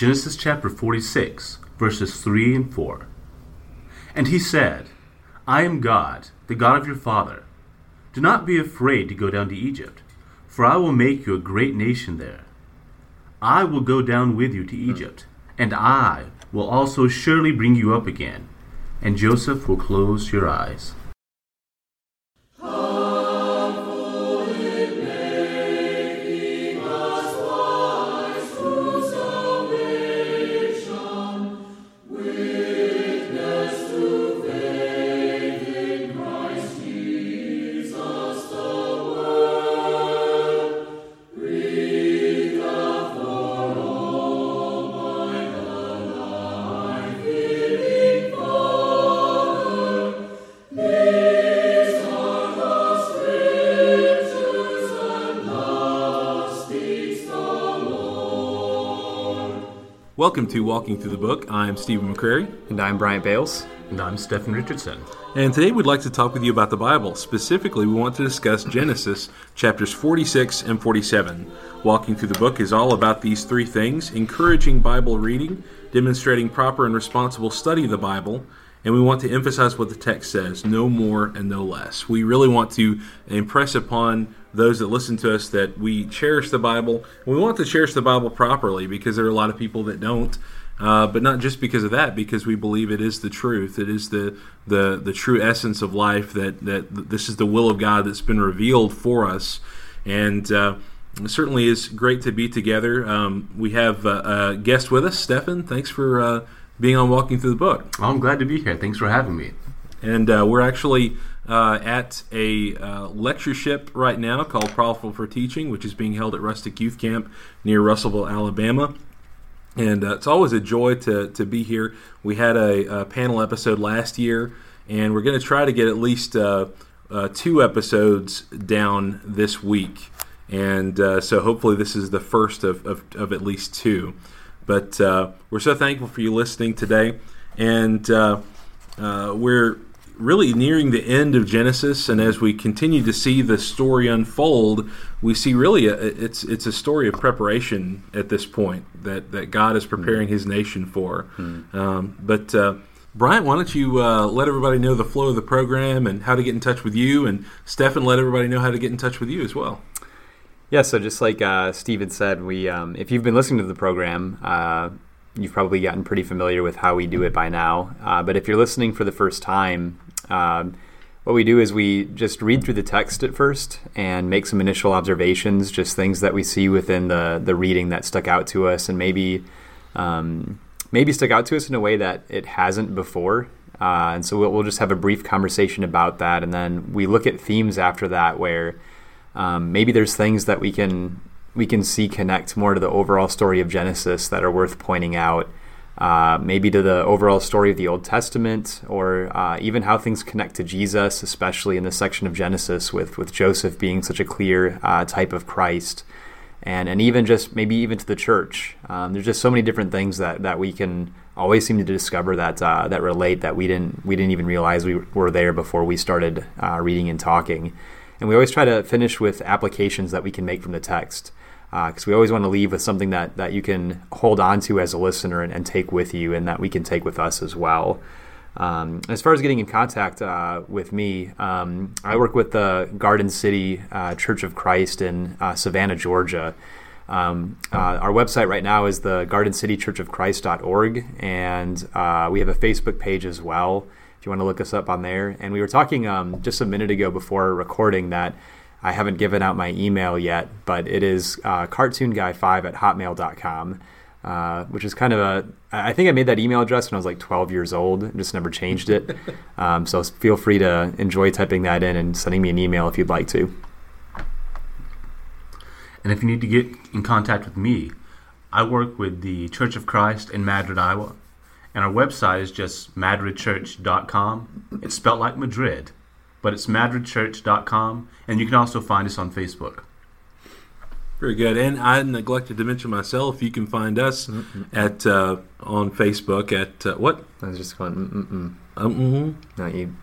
Genesis chapter 46, verses 3 and 4. And he said, I am God, the God of your father. Do not be afraid to go down to Egypt, for I will make you a great nation there. I will go down with you to Egypt, and I will also surely bring you up again, and Joseph will close your eyes. Welcome to Walking Through the Book. I'm Stephen McCrary. And I'm Bryant Bales. And I'm Stefan Richardson. And today we'd like to talk with you about the Bible. Specifically, we want to discuss Genesis chapters 46 and 47. Walking Through the Book is all about these three things encouraging Bible reading, demonstrating proper and responsible study of the Bible, and we want to emphasize what the text says no more and no less. We really want to impress upon those that listen to us that we cherish the Bible. We want to cherish the Bible properly because there are a lot of people that don't. Uh, but not just because of that, because we believe it is the truth. It is the the the true essence of life. That that this is the will of God that's been revealed for us, and uh, it certainly is great to be together. Um, we have uh, a guest with us, Stefan. Thanks for uh, being on Walking Through the Book. I'm glad to be here. Thanks for having me. And uh, we're actually uh, at a uh, lectureship right now called Powerful for Teaching, which is being held at Rustic Youth Camp near Russellville, Alabama. And uh, it's always a joy to, to be here. We had a, a panel episode last year, and we're going to try to get at least uh, uh, two episodes down this week. And so hopefully, this is the first of, of, of at least two. But uh, we're so thankful for you listening today. And uh, uh, we're really nearing the end of Genesis. And as we continue to see the story unfold, we see really a, it's, it's a story of preparation at this point that, that God is preparing mm his nation for. mm Um, but uh, Bryant, why don't you uh, let everybody know the flow of the program and how to get in touch with you? And Stefan, let everybody know how to get in touch with you as well. Yeah, so just like uh, Steven said, we um, if you've been listening to the program, uh, you've probably gotten pretty familiar with how we do it by now. Uh, but if you're listening for the first time, um, what we do is we just read through the text at first and make some initial observations, just things that we see within the the reading that stuck out to us, and maybe um, maybe stuck out to us in a way that it hasn't before. Uh, and so we'll, we'll just have a brief conversation about that, and then we look at themes after that where um, maybe there's things that we can we can see connect more to the overall story of Genesis that are worth pointing out. Uh, maybe to the overall story of the Old Testament, or uh, even how things connect to Jesus, especially in the section of Genesis with with Joseph being such a clear uh, type of Christ, and and even just maybe even to the church. Um, there's just so many different things that that we can always seem to discover that uh, that relate that we didn't we didn't even realize we were there before we started uh, reading and talking. And we always try to finish with applications that we can make from the text because uh, we always want to leave with something that, that you can hold on to as a listener and, and take with you and that we can take with us as well. Um, as far as getting in contact uh, with me, um, I work with the Garden City uh, Church of Christ in uh, Savannah, Georgia. Um, uh, our website right now is the gardencitychurchofchrist.org, and uh, we have a Facebook page as well if you want to look us up on there. And we were talking um, just a minute ago before recording that I haven't given out my email yet, but it is uh, cartoonguy5 at hotmail.com. Uh, which is kind of a I think I made that email address when I was like 12 years old and just never changed it. Um, so feel free to enjoy typing that in and sending me an email if you'd like to. And if you need to get in contact with me, I work with the Church of Christ in Madrid, Iowa. And our website is just madridchurch.com. It's spelled like Madrid, but it's madridchurch.com. And you can also find us on Facebook. Very good. And I neglected to mention myself. You can find us mm-hmm. at uh, on Facebook at uh, what? I was just going. Mm-mm. Um, mm-hmm. No, you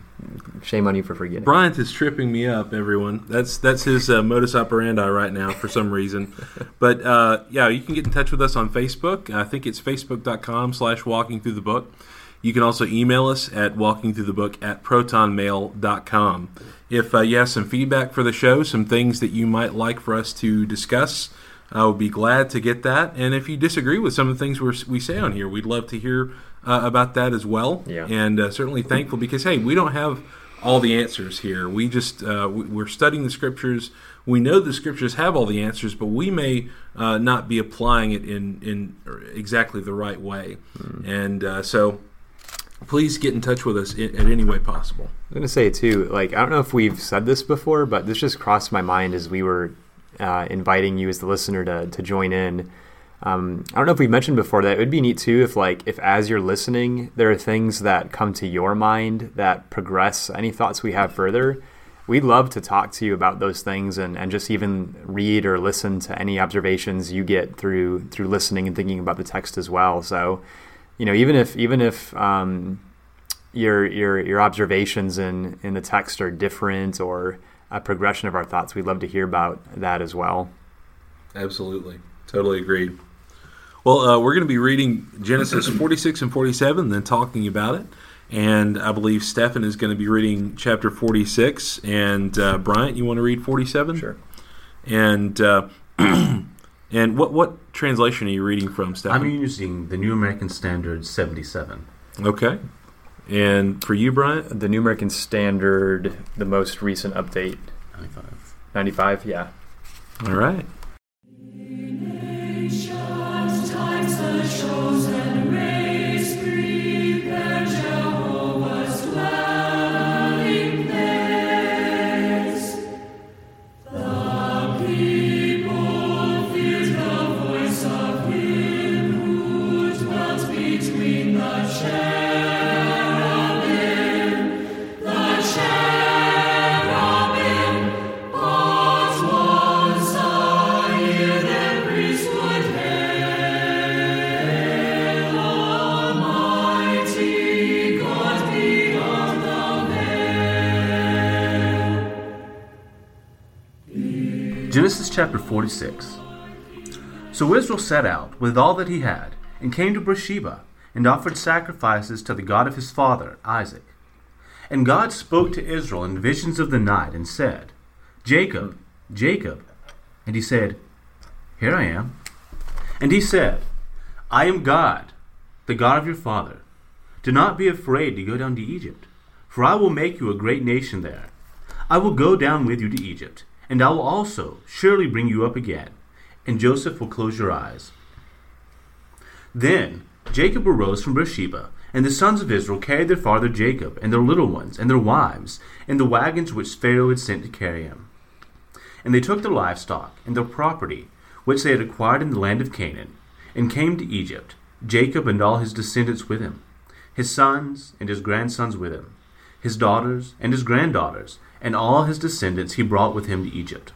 Shame on you for forgetting. Bryant is tripping me up, everyone. That's that's his uh, modus operandi right now for some reason. but uh, yeah, you can get in touch with us on Facebook. I think it's facebook.com slash walking through the book. You can also email us at walkingthroughthebook at protonmail.com. If uh, you have some feedback for the show, some things that you might like for us to discuss, I would be glad to get that. And if you disagree with some of the things we're, we say on here, we'd love to hear uh, about that as well. Yeah. And uh, certainly thankful because, hey, we don't have all the answers here. We just, uh, we- we're studying the scriptures. We know the scriptures have all the answers, but we may uh, not be applying it in, in exactly the right way. And uh, so please get in touch with us in, any way possible. I'm gonna say too, like I don't know if we've said this before, but this just crossed my mind as we were uh, inviting you as the listener to to join in. Um, I don't know if we mentioned before that it would be neat too if like if as you're listening, there are things that come to your mind that progress any thoughts we have further. We'd love to talk to you about those things and, and just even read or listen to any observations you get through through listening and thinking about the text as well. So, you know, even if even if um, your your your observations in in the text are different or a progression of our thoughts, we'd love to hear about that as well. Absolutely. Totally agreed. Well, uh, we're going to be reading Genesis 46 and 47, then talking about it. And I believe Stefan is going to be reading chapter 46. And uh, Bryant, you want to read 47? Sure. And uh, and what what translation are you reading from, Stefan? I'm using the New American Standard 77. okay. And for you, Bryant? The New American Standard, the most recent update, 95. 95, yeah. All right. Chapter 46. So Israel set out with all that he had, and came to Beersheba, and offered sacrifices to the God of his father, Isaac. And God spoke to Israel in visions of the night, and said, Jacob, Jacob. And he said, Here I am. And he said, I am God, the God of your father. Do not be afraid to go down to Egypt, for I will make you a great nation there. I will go down with you to Egypt, and I will also surely bring you up again, and Joseph will close your eyes. Then Jacob arose from Beersheba, and the sons of Israel carried their father Jacob, and their little ones, and their wives, in the wagons which Pharaoh had sent to carry him. And they took their livestock and their property, which they had acquired in the land of Canaan, and came to Egypt, Jacob and all his descendants with him, his sons and his grandsons with him, his daughters and his granddaughters, and all his descendants he brought with him to Egypt.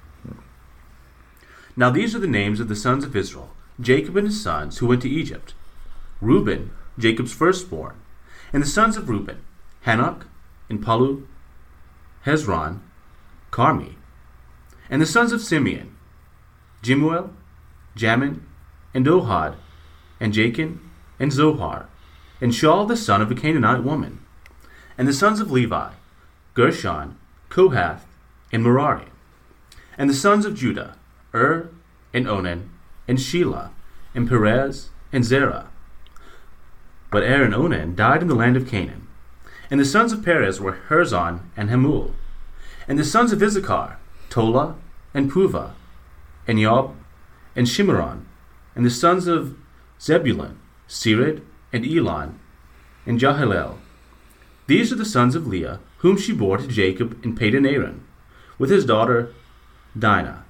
Now these are the names of the sons of Israel, Jacob and his sons, who went to Egypt. Reuben, Jacob's firstborn, and the sons of Reuben, Hanoch, and Palu, Hezron, Carmi, and the sons of Simeon, Jemuel, Jamin, and Ohad, and Jachin, and Zohar, and Shaul the son of a Canaanite woman, and the sons of Levi, Gershon, Kohath, and Merari, and the sons of Judah, Ur, and Onan, and Shelah, and Perez, and Zerah. But Er and Onan died in the land of Canaan. And the sons of Perez were Hezron and Hamul. And the sons of Issachar, Tola, and Puva, and Yob, and Shimeron. And the sons of Zebulun, Sered, and Elon, and Jahilel. These are the sons of Leah, whom she bore to Jacob in Padan Aram, with his daughter Dinah.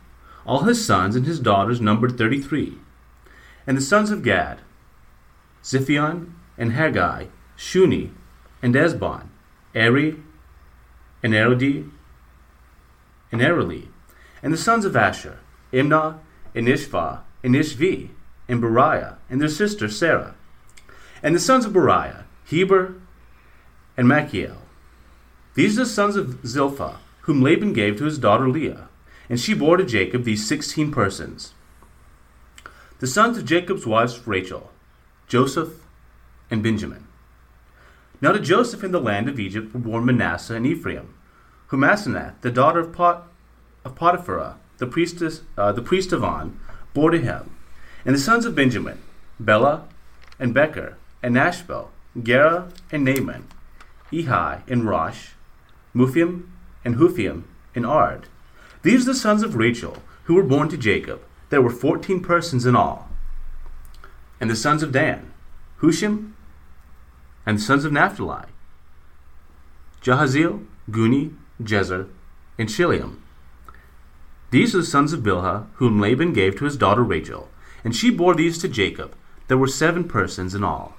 All his sons and his daughters numbered thirty-three. And the sons of Gad, Ziphion, and Haggai, Shuni, and Ezbon, Eri, and Erodi, and Ereli. And the sons of Asher, Imnah, and Ishva, and Ishvi, and Beriah, and their sister Sarah. And the sons of Beriah, Heber, and Machiel. These are the sons of Zilpah, whom Laban gave to his daughter Leah, and she bore to Jacob these sixteen persons. The sons of Jacob's wives Rachel, Joseph, and Benjamin. Now to Joseph in the land of Egypt were born Manasseh and Ephraim, whom Asenath, the daughter of, Pot, of Potiphera, the, priestess, uh, the priest of On, bore to him. And the sons of Benjamin, Bela, and Becher, and Ashbel, Gera, and Naaman, Ehi, and Rosh, Muphiim, and Huphiim, and Ard. These are the sons of Rachel, who were born to Jacob. There were fourteen persons in all. And the sons of Dan, Hushim, and the sons of Naphtali, Jahaziel, Guni, Jezer, and Shilleam. These are the sons of Bilhah, whom Laban gave to his daughter Rachel, and she bore these to Jacob. There were seven persons in all.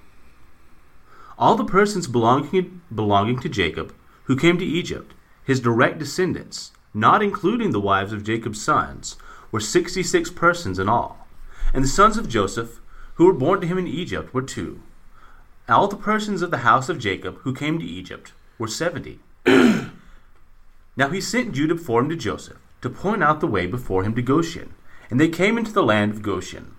All the persons belonging, belonging to Jacob who came to Egypt, his direct descendants, not including the wives of Jacob's sons, were sixty six persons in all. And the sons of Joseph, who were born to him in Egypt, were two. All the persons of the house of Jacob who came to Egypt were seventy. now he sent Judah before him to Joseph, to point out the way before him to Goshen. And they came into the land of Goshen.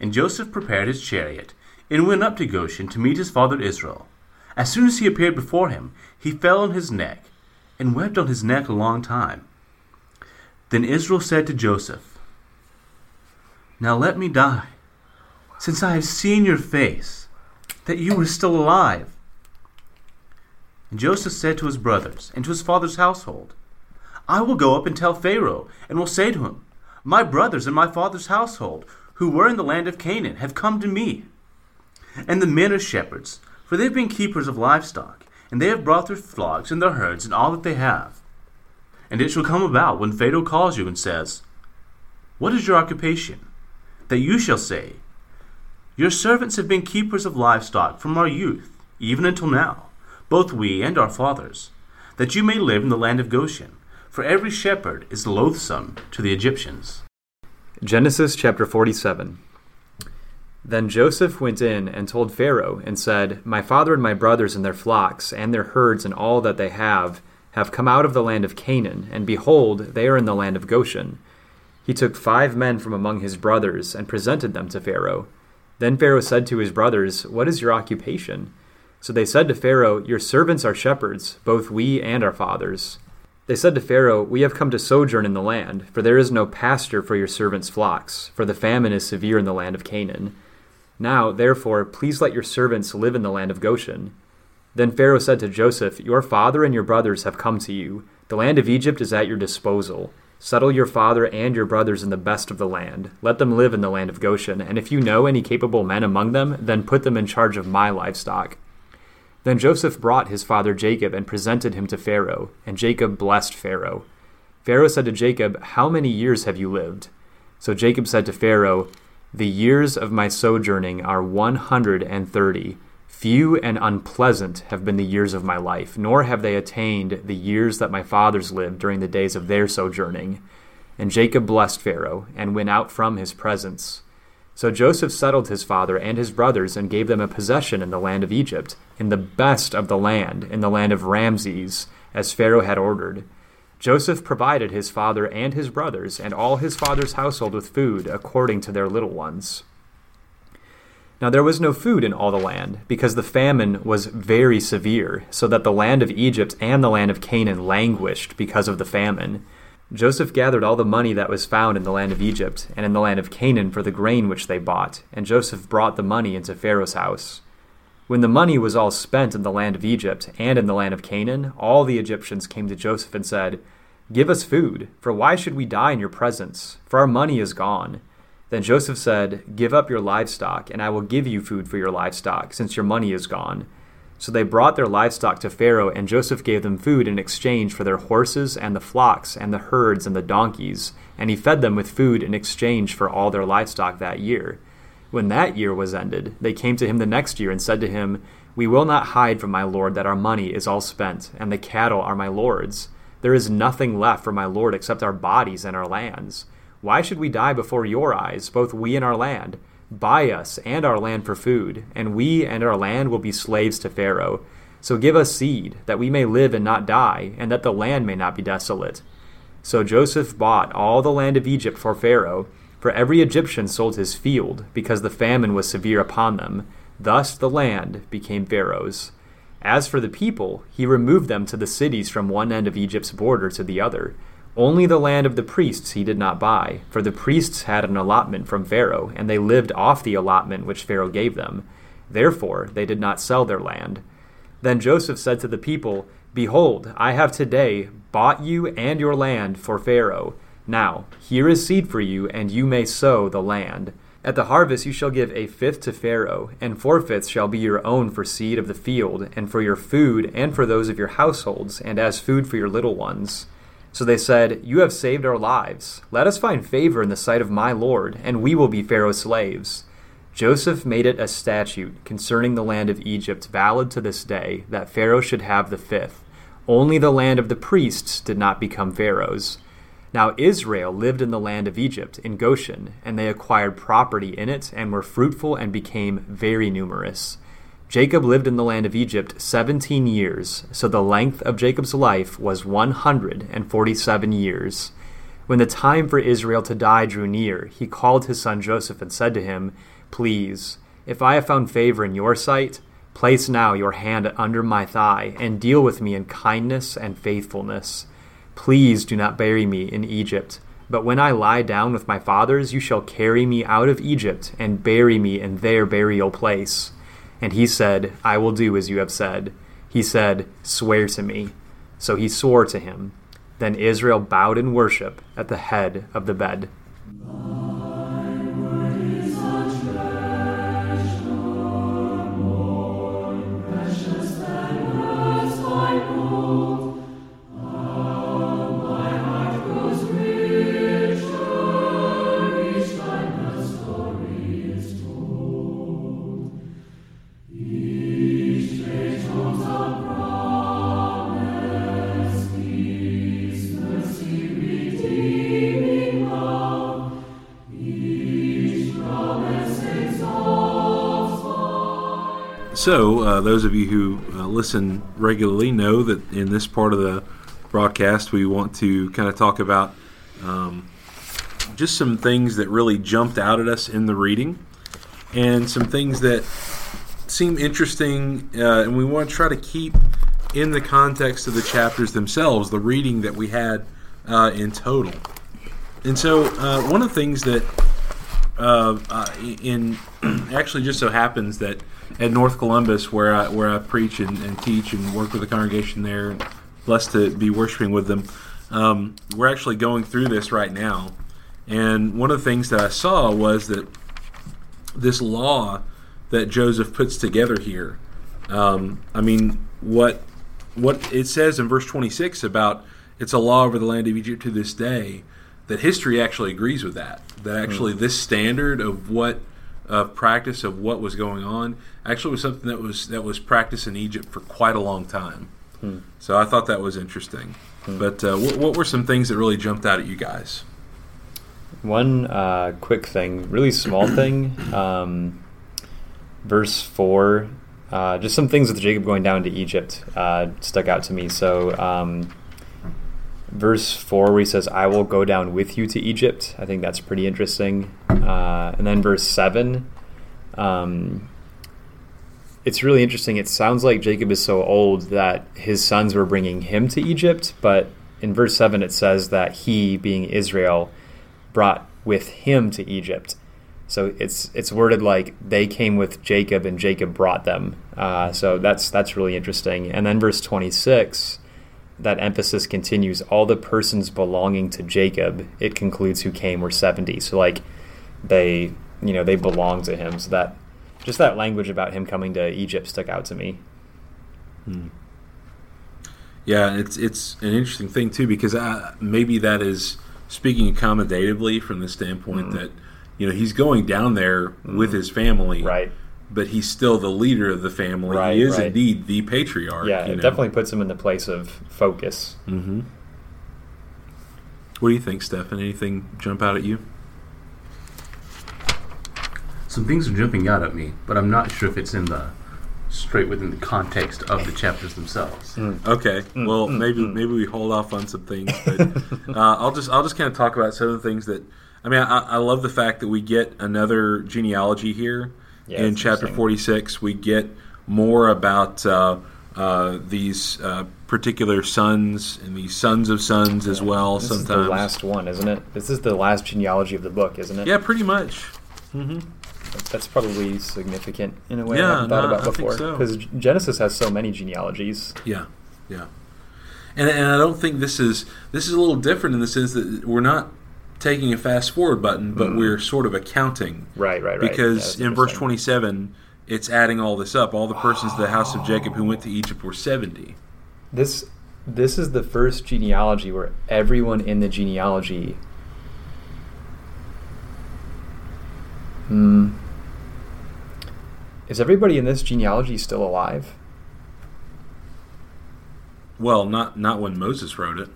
And Joseph prepared his chariot, and went up to Goshen to meet his father Israel. As soon as he appeared before him, he fell on his neck, and wept on his neck a long time. Then Israel said to Joseph, Now let me die, since I have seen your face, that you are still alive. And Joseph said to his brothers and to his father's household, I will go up and tell Pharaoh, and will say to him, My brothers and my father's household, who were in the land of Canaan, have come to me. And the men are shepherds, for they have been keepers of livestock, and they have brought their flocks and their herds and all that they have. And it shall come about when Pharaoh calls you and says, What is your occupation? That you shall say, Your servants have been keepers of livestock from our youth, even until now, both we and our fathers, that you may live in the land of Goshen, for every shepherd is loathsome to the Egyptians. Genesis chapter 47. Then Joseph went in and told Pharaoh, and said, My father and my brothers and their flocks, and their herds, and all that they have, have come out of the land of Canaan, and behold, they are in the land of Goshen. He took five men from among his brothers, and presented them to Pharaoh. Then Pharaoh said to his brothers, What is your occupation? So they said to Pharaoh, Your servants are shepherds, both we and our fathers. They said to Pharaoh, We have come to sojourn in the land, for there is no pasture for your servants' flocks, for the famine is severe in the land of Canaan. Now, therefore, please let your servants live in the land of Goshen. Then Pharaoh said to Joseph, Your father and your brothers have come to you. The land of Egypt is at your disposal. Settle your father and your brothers in the best of the land. Let them live in the land of Goshen, and if you know any capable men among them, then put them in charge of my livestock. Then Joseph brought his father Jacob and presented him to Pharaoh, and Jacob blessed Pharaoh. Pharaoh said to Jacob, How many years have you lived? So Jacob said to Pharaoh, The years of my sojourning are one hundred and thirty. Few and unpleasant have been the years of my life, nor have they attained the years that my fathers lived during the days of their sojourning. And Jacob blessed Pharaoh, and went out from his presence. So Joseph settled his father and his brothers and gave them a possession in the land of Egypt, in the best of the land, in the land of Ramses, as Pharaoh had ordered. Joseph provided his father and his brothers and all his father's household with food according to their little ones. Now there was no food in all the land, because the famine was very severe, so that the land of Egypt and the land of Canaan languished because of the famine. Joseph gathered all the money that was found in the land of Egypt and in the land of Canaan for the grain which they bought, and Joseph brought the money into Pharaoh's house. When the money was all spent in the land of Egypt and in the land of Canaan, all the Egyptians came to Joseph and said, Give us food, for why should we die in your presence? For our money is gone. Then Joseph said, Give up your livestock, and I will give you food for your livestock, since your money is gone. So they brought their livestock to Pharaoh, and Joseph gave them food in exchange for their horses and the flocks and the herds and the donkeys, and he fed them with food in exchange for all their livestock that year. When that year was ended, they came to him the next year and said to him, We will not hide from my lord that our money is all spent, and the cattle are my lord's. There is nothing left for my lord except our bodies and our lands. Why should we die before your eyes, both we and our land? Buy us and our land for food, and we and our land will be slaves to Pharaoh. So give us seed, that we may live and not die, and that the land may not be desolate. So Joseph bought all the land of Egypt for Pharaoh, for every Egyptian sold his field, because the famine was severe upon them. Thus the land became Pharaoh's. As for the people, he removed them to the cities from one end of Egypt's border to the other. Only the land of the priests he did not buy, for the priests had an allotment from Pharaoh, and they lived off the allotment which Pharaoh gave them. Therefore they did not sell their land. Then Joseph said to the people, Behold, I have today bought you and your land for Pharaoh. Now, here is seed for you, and you may sow the land. At the harvest you shall give a fifth to Pharaoh, and four fifths shall be your own for seed of the field, and for your food, and for those of your households, and as food for your little ones. So they said, You have saved our lives. Let us find favor in the sight of my Lord, and we will be Pharaoh's slaves. Joseph made it a statute concerning the land of Egypt valid to this day that Pharaoh should have the fifth. Only the land of the priests did not become Pharaoh's. Now Israel lived in the land of Egypt, in Goshen, and they acquired property in it, and were fruitful and became very numerous. Jacob lived in the land of Egypt seventeen years, so the length of Jacob's life was one hundred and forty seven years. When the time for Israel to die drew near, he called his son Joseph and said to him, Please, if I have found favor in your sight, place now your hand under my thigh, and deal with me in kindness and faithfulness. Please do not bury me in Egypt. But when I lie down with my fathers, you shall carry me out of Egypt and bury me in their burial place. And he said, I will do as you have said. He said, Swear to me. So he swore to him. Then Israel bowed in worship at the head of the bed. So, uh, those of you who uh, listen regularly know that in this part of the broadcast, we want to kind of talk about um, just some things that really jumped out at us in the reading and some things that seem interesting, uh, and we want to try to keep in the context of the chapters themselves the reading that we had uh, in total. And so, uh, one of the things that uh, in actually just so happens that at North Columbus, where I where I preach and, and teach and work with the congregation there, blessed to be worshiping with them, um, we're actually going through this right now. And one of the things that I saw was that this law that Joseph puts together here. Um, I mean, what what it says in verse 26 about it's a law over the land of Egypt to this day. That history actually agrees with that. That actually mm. this standard of what of practice of what was going on actually was something that was that was practiced in Egypt for quite a long time. Hmm. So I thought that was interesting. Hmm. But uh, what, what, were some things that really jumped out at you guys? One uh, quick thing, really small thing. Um, verse four, uh, just some things with Jacob going down to Egypt uh, stuck out to me. So. Um, verse 4 where he says i will go down with you to egypt. I think that's pretty interesting. Uh, and then verse 7 um, it's really interesting. It sounds like jacob is so old that his sons were bringing him to egypt but in verse 7 it says that he being israel brought with him to egypt. So it's it's worded like they came with jacob and jacob brought them. Uh, so that's that's really interesting. And then verse 26 that emphasis continues all the persons belonging to Jacob, it concludes who came were 70. So like they, you know, they belong to him. So that just that language about him coming to Egypt stuck out to me. Hmm. Yeah, it's it's an interesting thing too because uh, maybe that is speaking accommodatively from the standpoint mm. that you know he's going down there mm. with his family, right? But he's still the leader of the family. Right, he is right. indeed the patriarch. Yeah, it know? definitely puts him in the place of focus. Mm-hmm. What do you think, Stefan? Anything jump out at you? Some things are jumping out at me, but I'm not sure if it's in the straight within the context of the chapters themselves. Mm. Mm. Okay. Mm, well, maybe maybe we hold off on some things, but uh, I'll just I'll just kind of talk about some of the things that I mean. I, I love the fact that we get another genealogy here Yeah, in chapter forty six. We get more about uh, uh, these uh, particular sons and these sons of sons as well. This sometimes, is the last one, isn't it? This is the last genealogy of the book, isn't it? yeah, pretty much. That's probably significant in a way Yeah, I haven't thought no, about before. so. Because Genesis has so many genealogies. Yeah, yeah, and and I don't think this is this is a little different in the sense that we're not taking a fast forward button, but we're sort of accounting Right, right, right. Because in verse twenty seven. It's adding all this up. All the persons of the house of Jacob who went to Egypt were seventy. This this is the first genealogy where everyone in the genealogy Hmm. Is everybody in this genealogy still alive? Well, not not when Moses wrote it.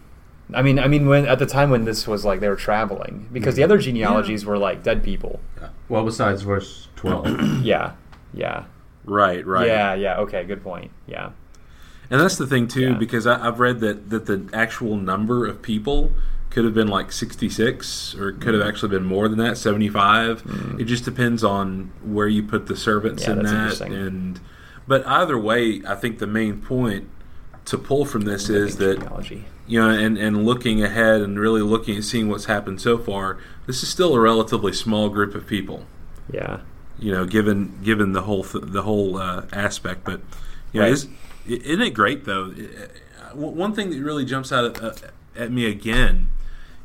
I mean, I mean, when at the time when this was like they were traveling, because the other genealogies were like dead people. Well, besides verse 12. Yeah, yeah, Right, right. yeah, yeah. Okay, good point. Yeah, And that's the thing too, Yeah. because I, I've read that that the actual number of people could have been like sixty six, or it could Mm. have actually been more than that, seventy five. It just depends on where you put the servants Yeah, in that's that, interesting. and but either way, I think the main point to pull from this is that genealogy. You know, and, and looking ahead and really looking and seeing what's happened so far, this is still a relatively small group of people. Yeah, You know, given given the whole th- the whole uh, aspect, but you know, Right. is, isn't it great though? One thing that really jumps out at, uh, at me again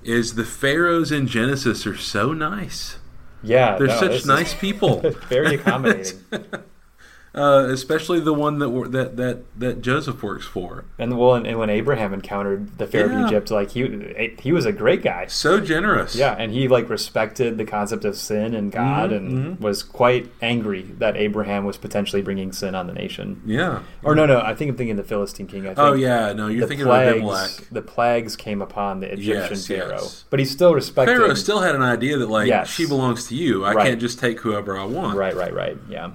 is the pharaohs in Genesis are so nice. yeah. They're no, such is nice people. very accommodating. uh, especially the one that that that that Joseph works for. And well, and, and when Abraham encountered the Pharaoh Yeah. of Egypt, like he he was a great guy. So generous. Yeah, and he like respected the concept of sin and God, Mhm, and was quite angry that Abraham was potentially bringing sin on the nation. Yeah. Or no, no, I think I'm thinking the Philistine king. I think Oh yeah. No, you're thinking plagues, of Abimelech. the plagues came upon the Egyptian Yes, Pharaoh, yes. but he still respected. Pharaoh still had an idea that like Yes. she belongs to you. I Right. can't just take whoever I want. Right, right, right. Yeah,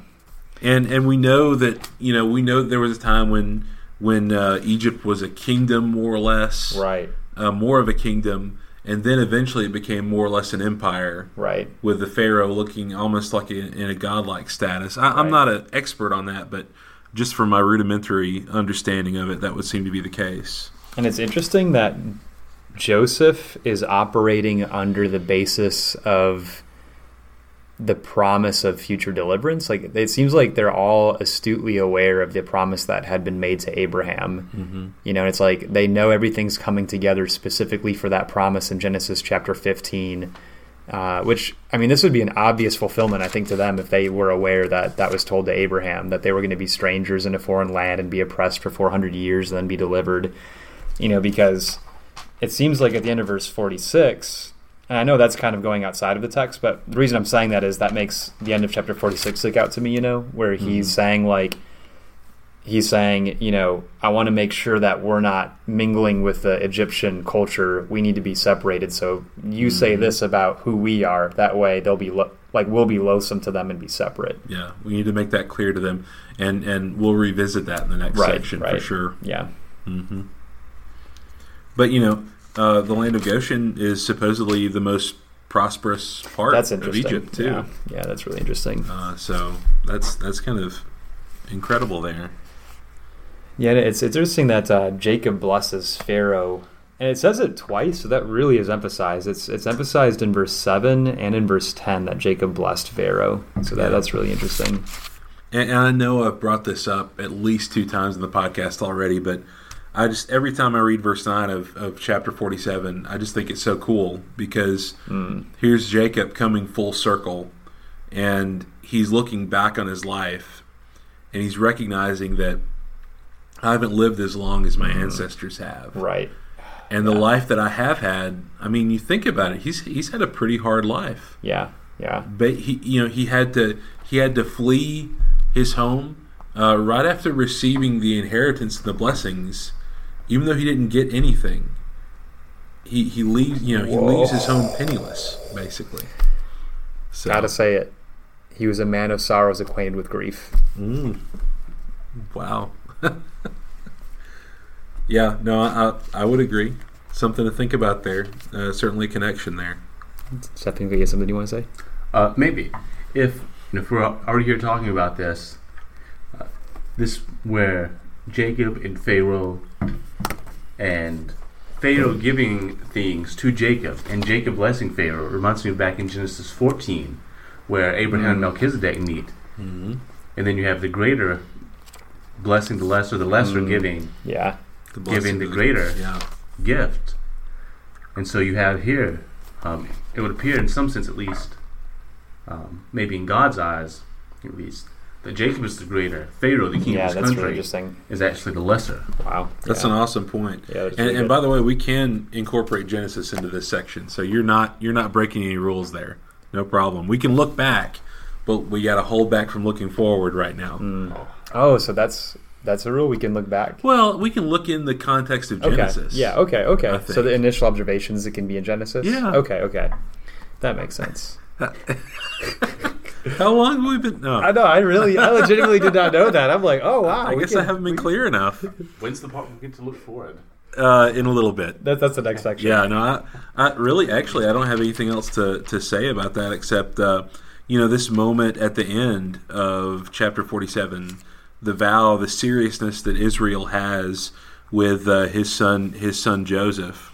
And and we know that you know we know there was a time when when uh, Egypt was a kingdom more or less, right, uh, more of a kingdom, and then eventually it became more or less an empire right. with the Pharaoh looking almost like in, in a godlike status. I, I'm Right. not an expert on that, but just from my rudimentary understanding of it, that would seem to be the case. And it's interesting that Joseph is operating under the basis of the promise of future deliverance. Like it seems like they're all astutely aware of the promise that had been made to Abraham. Mm-hmm. You know, it's like they know everything's coming together specifically for that promise in Genesis chapter 15. Uh, which I mean, this would be an obvious fulfillment, I think, to them if they were aware that that was told to Abraham that they were going to be strangers in a foreign land and be oppressed for 400 years and then be delivered. You know, because it seems like at the end of verse 46, and I know that's kind of going outside of the text, but the reason I'm saying that is that makes the end of chapter 46 stick out to me, you know, where he's saying, like, he's saying, you know, I want to make sure that we're not mingling with the Egyptian culture. We need to be separated. So you say this about who we are. That way they'll be lo- like, we'll be loathsome to them and be separate. Yeah, we need to make that clear to them, and and we'll revisit that in the next Right, section for sure. Yeah. hmm But you know, uh, the land of Goshen is supposedly the most prosperous part That's of. Egypt too. Yeah. yeah, that's really interesting. Uh, so that's that's kind of incredible there. Yeah, it's it's interesting that uh, Jacob blesses Pharaoh, and it says it twice, so that really is emphasized. It's it's emphasized in verse seven and in verse ten that Jacob blessed Pharaoh. So that Yeah. that's really interesting. And, and I know I've brought this up at least two times in the podcast already, but I just every time I read verse nine of, of chapter forty seven, I just think it's so cool because Mm. here's Jacob coming full circle, and he's looking back on his life, and he's recognizing that I haven't lived as long as my ancestors have, Right. and the life that I have had. I mean, you think about it; he's he's had a pretty hard life. Yeah. Yeah. But he, you know, he had to he had to flee his home uh, right after receiving the inheritance and the blessings, even though he didn't get anything. He he leaves you know he Whoa. leaves his home penniless, basically. So Gotta say it. He was a man of sorrows, acquainted with grief. Mm. Wow. yeah, no, I, I would agree. Something to think about there. Uh, certainly a connection there. Stefan, you have something you want to say? Uh, maybe if if we're already here talking about this, uh, this where Jacob and Pharaoh and Pharaoh giving things to Jacob and Jacob blessing Pharaoh reminds me of back in Genesis 14, where Abraham and Melchizedek meet, Mm-hmm. and then you have the greater blessing the lesser, the lesser Mm. giving Yeah. The Giving the greater. Yeah. gift. And so you have here, um, it would appear in some sense at least, um, maybe in God's eyes at least, that Jacob is the greater. Pharaoh, the king Yeah, of that's this really country, interesting. is actually the lesser. Wow. That's yeah. an awesome point. Yeah, And, really and by the way, we can incorporate Genesis into this section, so you're not you're not breaking any rules there. No problem. We can look back, but we got to hold back from looking forward right now. Mm. Oh, so that's that's a rule we can look back. Well, we can look in the context of Genesis. Okay. Yeah. Okay. Okay. So the initial observations it can be in Genesis. Yeah. Okay. Okay. That makes sense. How long have we been? No, I know. I really, I legitimately did not know that. I'm like, oh wow. I guess can- I haven't been clear enough. When's the part we get to look forward? Uh, in a little bit. That, that's the next section. Yeah, no, I, I really, actually, I don't have anything else to, to say about that except, uh, you know, this moment at the end of chapter 47, the vow, the seriousness that Israel has with uh, his son, his son Joseph.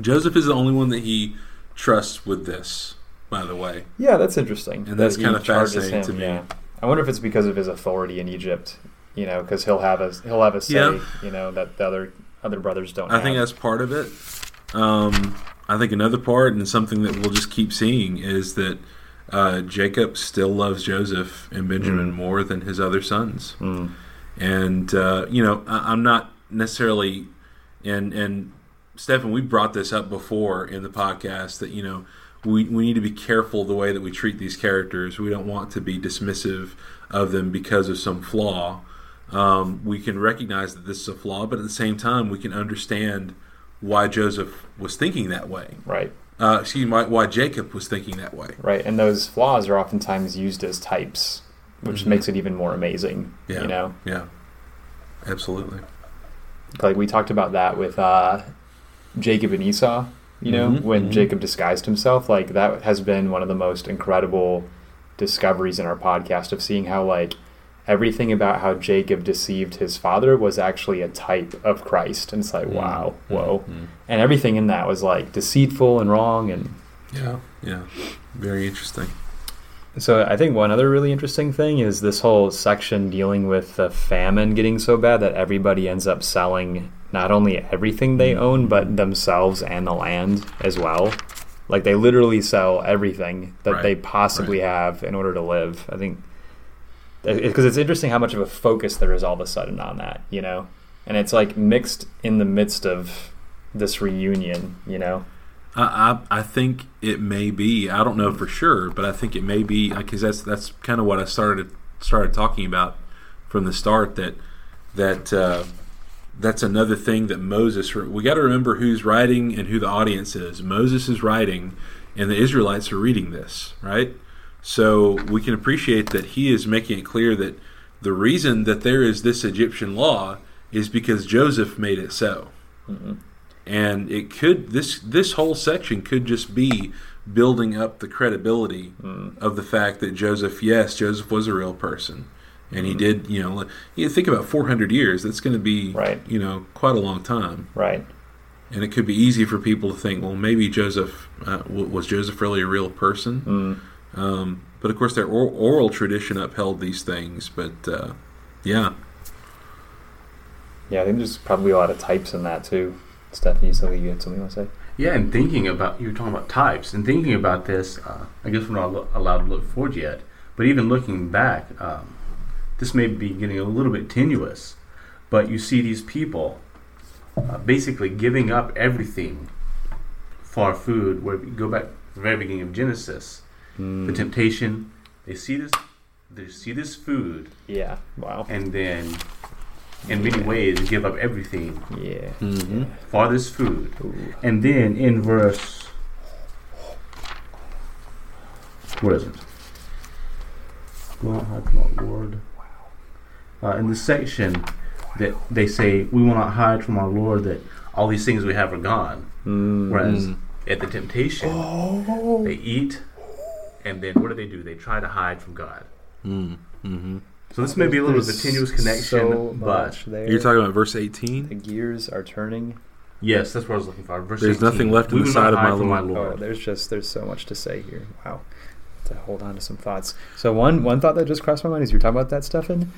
Joseph is the only one that he trusts with this, by the way. Yeah, that's interesting. And that's that kinda charges fascinating to me. Yeah. I wonder if it's because of his authority in Egypt. You know, because he'll have a he'll have a say. Yeah. You know that the other other brothers don't. I think that's part of it. Um, I think another part, and something that we'll just keep seeing, is that uh, Jacob still loves Joseph and Benjamin Mm. more than his other sons. Mm. And uh, you know, I, I'm not necessarily, and and Stefan, we brought this up before in the podcast that you know we we need to be careful the way that we treat these characters. We don't want to be dismissive of them because of some flaw. Um, we can recognize that this is a flaw, but at the same time, we can understand why Joseph was thinking that way. Right. Uh, excuse me, why, why Jacob was thinking that way. Right. And those flaws are oftentimes used as types, which Mhm. makes it even more amazing. Yeah. You know, Yeah, absolutely. like we talked about that with uh, Jacob and Esau. You know, Mhm, when mhm. Jacob disguised himself, like that has been one of the most incredible discoveries in our podcast of seeing how like everything about how Jacob deceived his father was actually a type of Christ, and it's like wow, whoa, Mhm. and everything in that was like deceitful and wrong and Yeah, yeah, very interesting. So I think one other really interesting thing is this whole section dealing with the famine getting so bad that everybody ends up selling not only everything they mm. own but themselves and the land as well. Like they literally sell everything that Right, they possibly have in order to live. I think eh, eh, because it's interesting how much of a focus there is all of a sudden on that, you know, and it's like mixed in the midst of this reunion, you know. I, I I think it may be. I don't know for sure, but I think it may be because that's that's kind of what I started started talking about from the start. That that uh, that's another thing that Moses. We got to remember who's writing and who the audience is. Moses is writing, and the Israelites are reading this, right? So we can appreciate that he is making it clear that the reason that there is this Egyptian law is because Joseph made it so Mhm. and it could this this whole section could just be building up the credibility Mm. of the fact that Joseph, yes, Joseph was a real person, and he did, you know, you think about 400 years. That's going to be, Right. you know, quite a long time, Right. and it could be easy for people to think, well, maybe Joseph uh, was Joseph really a real person. Mm. Um, but of course, their or- oral tradition upheld these things. But uh, yeah, Yeah, I think there's probably a lot of types in that too. Stefan, something you had something to say? Yeah, and thinking about you were talking about types and thinking about this. Uh, I guess we're not allowed to look forward yet, but even looking back, um, this may be getting a little bit tenuous. But you see these people uh, basically giving up everything for food. Where we go back to the very beginning of Genesis, the Mm. temptation. They see this, they see this food, Yeah. Wow. and then, in many ways, give up everything Yeah. Mhm. for this food. Ooh. And then in verse, what is it? Well, I cannot Lord. Uh, in this section that they say we will not hide from our Lord that all these things we have are gone. Mm. Whereas Mm. at the temptation, Oh. they eat, and then what do they do? They try to hide from God. Mm. hmm So this may be a little There's tenuous connection, so but there. You're talking about verse 18. the 18? gears are turning. yes, that's what I was looking for. Verse There's 18, nothing left in the will sight not of my hide from Lord. Oh, there's just there's so much to say here. Wow. To hold on to some thoughts. So one one thought that just crossed my mind is you're talking about that, Stefan.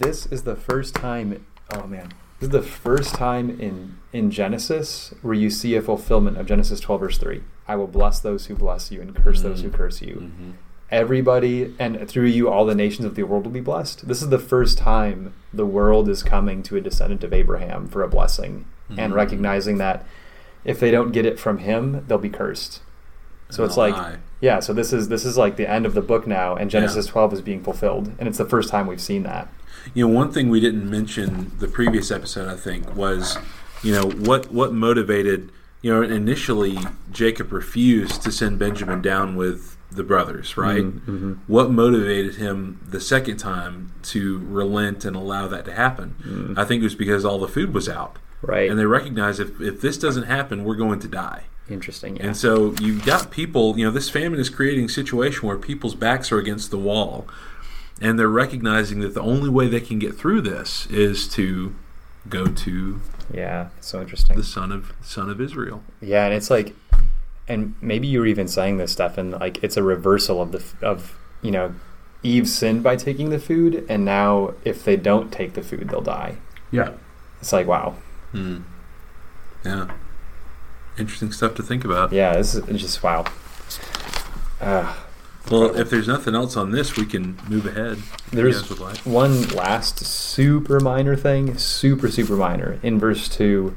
This is the first time. Oh man, this is the first time in in Genesis where you see a fulfillment of Genesis 12 verse three. I will bless those who bless you and curse those who Mm. curse you. Mm-hmm. Everybody and through you all the nations of the world will be blessed. This is the first time the world is coming to a descendant of Abraham for a blessing and Mhm. recognizing that if they don't get it from him, they'll be cursed. So it's like Lie. yeah, so this is this is like the end of the book now, and Genesis 12 is being fulfilled, and it's the first time we've seen that. You know, one thing we didn't mention the previous episode, I think, was you know what what motivated. You know, initially Jacob refused to send Benjamin down with the brothers, right? Mm-hmm. What motivated him the second time to relent and allow that to happen? I think it was because all the food was out, Right. and they recognized if if this doesn't happen, we're going to die. Interesting. Yeah. And so you've got people, you know, this famine is creating a situation where people's backs are against the wall, and they're recognizing that the only way they can get through this is to go to yeah. So interesting. the son of son of Israel. Yeah, and it's like, and maybe you were even saying this, Stefan Like it's a reversal of the of you know, Eve sinned by taking the food, and now if they don't take the food, they'll die. yeah, It's like wow. Hmm. Yeah. Interesting stuff to think about. Yeah, this is it's just wow. Uh, Well, if there's nothing else on this, we can move ahead. There's- guys would like. one last super minor thing, super super minor. In verse two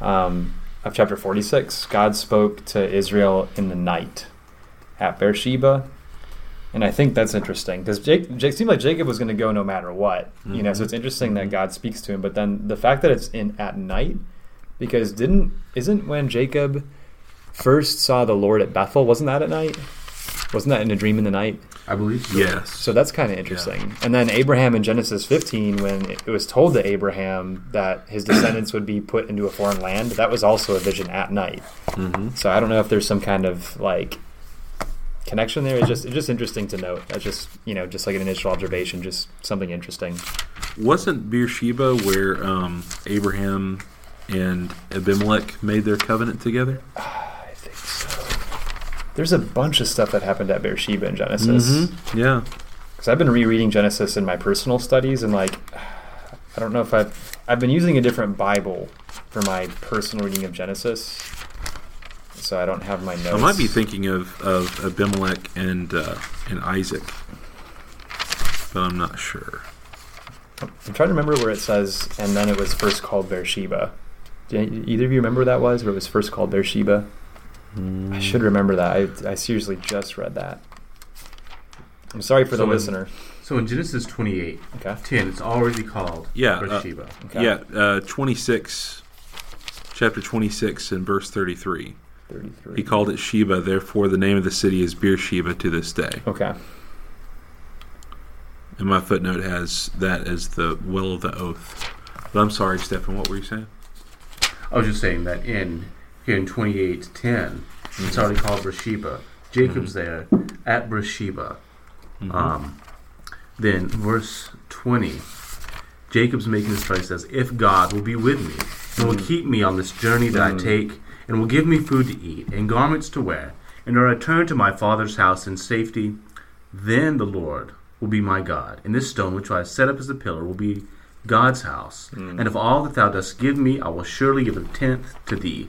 um, of chapter forty six, God spoke to Israel in the night at Beersheba, and I think that's interesting because Jake, Jake seemed like Jacob was going to go no matter what, you know. So it's interesting that Mhm. God speaks to him, but then the fact that it's in at night, because didn't isn't when Jacob first saw the Lord at Bethel, wasn't that at night? Wasn't that in a dream in the night? I believe so. Yes. So that's kind of interesting. And then Abraham in Genesis 15, when it was told to Abraham that his descendants would be put into a foreign land, that was also a vision at night. hmm So I don't know if there's some kind of like connection there. It's just it's just interesting to note. That's just you know just like an initial observation, just something interesting. Wasn't Beersheba where um, Abraham and Abimelech made their covenant together? I think so. There's a bunch of stuff that happened at Beersheba in Genesis. Mhm. Yeah. because I've been rereading Genesis in my personal studies, and like, I don't know if I've I've been using a different Bible for my personal reading of Genesis, so I don't have my notes. I might be thinking of, of Abimelech and uh, and Isaac, but I'm not sure. I'm trying to remember where it says, and then it was first called Beersheba. Do either of you remember where that was, where it was first called Beersheba? I should remember that. I, I seriously just read that. I'm sorry for So the in- listener. So in Genesis 28, Okay. 10, it's already called Yeah, uh, Beersheba. Okay. Yeah, uh, 26, chapter 26 and verse 33. 33. He called it Sheba, therefore the name of the city is Beersheba to this day. Okay. And my footnote has that as the well of the oath. But I'm sorry, Stefan, what were you saying? I was just saying that in here in 28, 10, it's already called Beersheba. Jacob's there at Beersheba. Mhm. Um, then verse 20, Jacob's making this prayer says, If God will be with me and will keep me on this journey that I take, and will give me food to eat and garments to wear, and I return to my father's house in safety, then the Lord will be my God. And this stone which I have set up as a pillar will be God's house. Mm. And of all that thou dost give me, I will surely give a tenth to thee.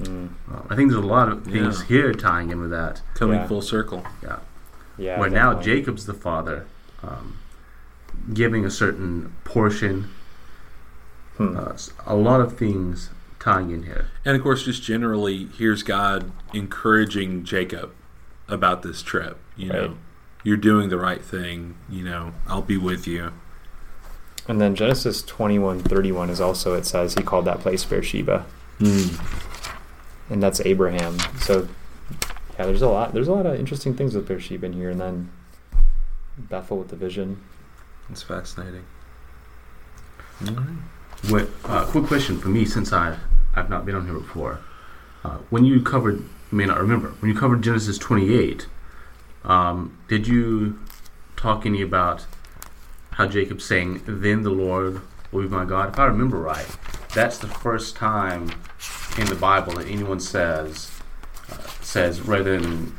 Mm. Uh, I think there's a lot of things Yeah. here tying in with that. Coming Yeah. full circle. Yeah. Yeah. where now definitely. Jacob's the father, um, giving a certain portion. Hmm. Uh, s- a lot of things tying in here. And of course, just generally, here's God encouraging Jacob about this trip. You know, you're doing the right thing. You know, I'll be with you. And then Genesis twenty one thirty one is also it says he called that place Beersheba, and that's Abraham. So yeah, there's a lot there's a lot of interesting things with Beersheba in here, and then Bethel with the vision. It's fascinating. What, uh, quick question for me, since I I've not been on here before. Uh, when you covered, you may not remember, when you covered Genesis 28, um, did you talk any about how Jacob's saying, "Then the Lord will be my God"? If I remember right, that's the first time in the Bible that anyone says uh, says rather than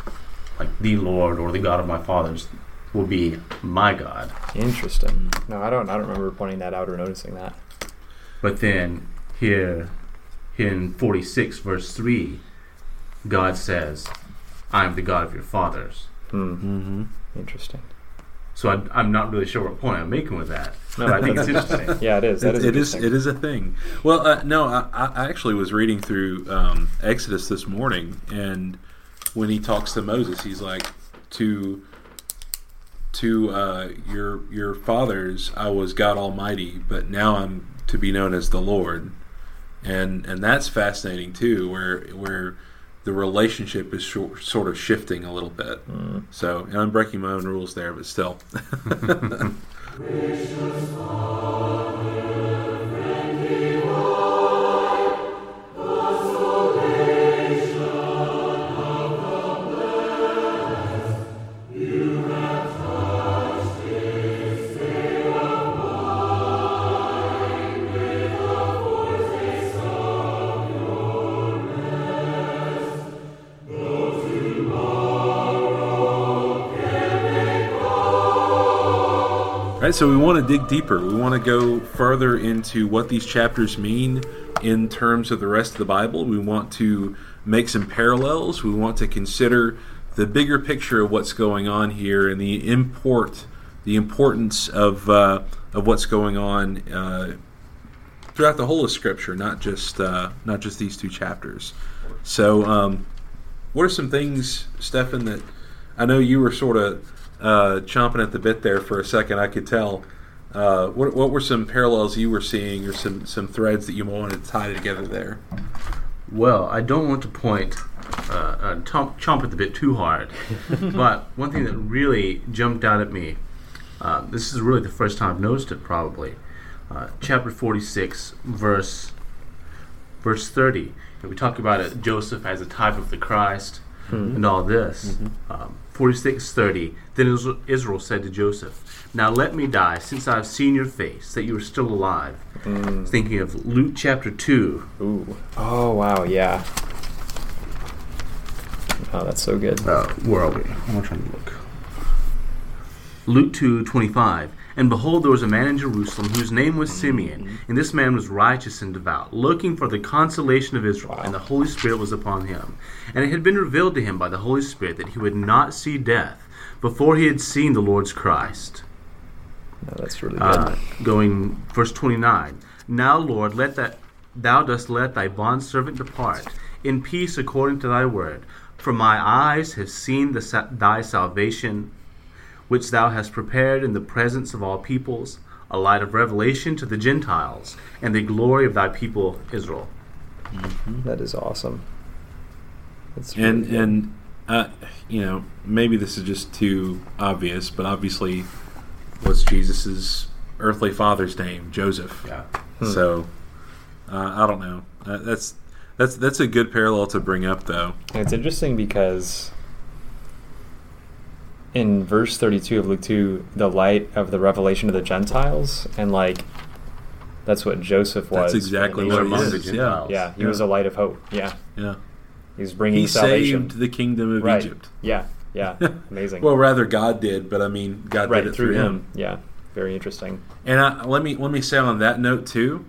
like the Lord or the God of my fathers will be my God. Interesting. No, I don't. I don't remember pointing that out or noticing that. But then here, here in 46 verse 3, God says, I am the God of your fathers. Hmm. Mm-hmm. Interesting. So I, I'm not really sure what point I'm making with that. No, I think it's interesting. Yeah, it is. That is it is interesting. it is a thing. Well, uh, no, I, I actually was reading through um, Exodus this morning, and when he talks to Moses, he's like, "To to uh, your your fathers, I was God Almighty, but now I'm to be known as the Lord," and and that's fascinating too, where where the relationship is shor- sort of shifting a little bit. Mm. So, and I'm breaking my own rules there, but still. Gracious Father. Right, so we want to dig deeper. We want to go further into what these chapters mean in terms of the rest of the Bible. We want to make some parallels. We want to consider the bigger picture of what's going on here and the import, the importance of uh, of what's going on uh, throughout the whole of Scripture, not just uh, not just these two chapters. So, um, what are some things, Stefan, that I know you were sort of uh, chomping at the bit there for a second. I could tell. Uh, what, what were some parallels you were seeing, or some, some threads that you wanted to tie together there? Well, I don't want to point uh, uh, chomp, chomp at the bit too hard, but one thing that really jumped out at me, uh, this is really the first time I've noticed it probably, uh, chapter 46, verse verse 30. We talk about it, Joseph as a type of the Christ and all this. Um, 46, 30. Then Israel said to Joseph, Now let me die, since I have seen your face, that you are still alive. Mm. Thinking of Luke chapter 2, Ooh. Oh wow. Yeah. Oh, that's so good. Uh, where are we? I'm trying to look. Luke two twenty five. And behold, there was a man in Jerusalem whose name was Simeon, and this man was righteous and devout, looking for the consolation of Israel, and the Holy Spirit was upon him. And it had been revealed to him by the Holy Spirit that he would not see death before he had seen the Lord's Christ. No, that's really good. Uh, going verse 29 now lord let that thou dost let thy bondservant depart in peace according to thy word for my eyes have seen sa- thy salvation which thou hast prepared in the presence of all peoples a light of revelation to the gentiles and the glory of thy people israel that is awesome. That's And good. and uh, you know maybe this is just too obvious, but obviously, what's Jesus's earthly father's name? Joseph. yeah Hmm. So uh, I don't know. Uh, that's that's that's a good parallel to bring up, though. And it's interesting because in verse 32 of Luke 2, the light of the revelation of the Gentiles, and like that's what Joseph was. That's exactly what among the. Yeah, Yeah, he Yeah. was a light of hope. Yeah, yeah. he was bringing He salvation. saved the kingdom of Right. Egypt. Yeah, yeah, amazing. Well, rather God did, but I mean God right did it through him. Yeah, very interesting. And I, let me let me say on that note too,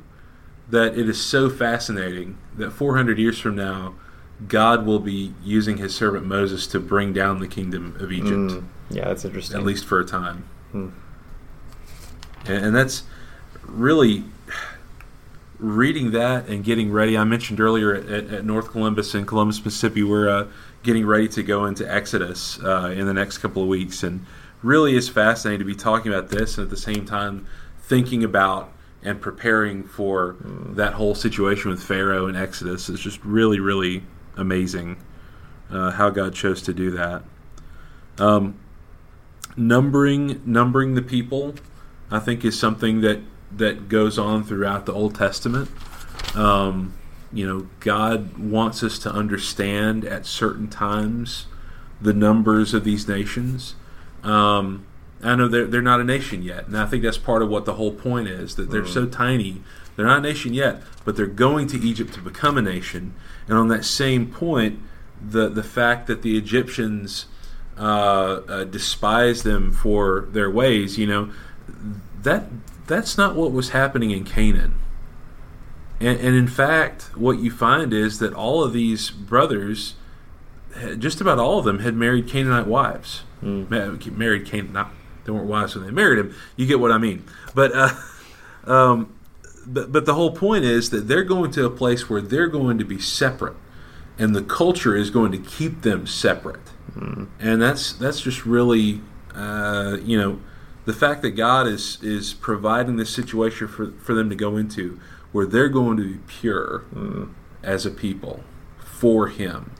that it is so fascinating that 400 years from now, God will be using His servant Moses to bring down the kingdom of Egypt, Mm, yeah, that's interesting. at least for a time. Hmm. And, and that's really reading that and getting ready. I mentioned earlier at, at, North Columbus in Columbus, Mississippi, we're uh, getting ready to go into Exodus uh, in the next couple of weeks, and really is fascinating to be talking about this and at the same time thinking about and preparing for that whole situation with Pharaoh and Exodus. It's just really, really amazing uh, how God chose to do that. Um, numbering numbering the people, I think, is something that that goes on throughout the Old Testament. Um, you know, God wants us to understand at certain times the numbers of these nations. Um, I know they're, they're not a nation yet, and I think that's part of what the whole point is that they're so tiny. They're not a nation yet, but they're going to Egypt to become a nation. And on that same point, the the fact that the Egyptians uh, uh, despise them for their ways, you know, that that's not what was happening in Canaan. And, and in fact, what you find is that all of these brothers, just about all of them, had married Canaanite wives. Ma- Married Canaan, not they weren't wives when they married him. You get what I mean. But uh, um, but, but the whole point is that they're going to a place where they're going to be separate and the culture is going to keep them separate. And that's that's just really uh, you know the fact that god is is providing this situation for, for them to go into where they're going to be pure as a people for him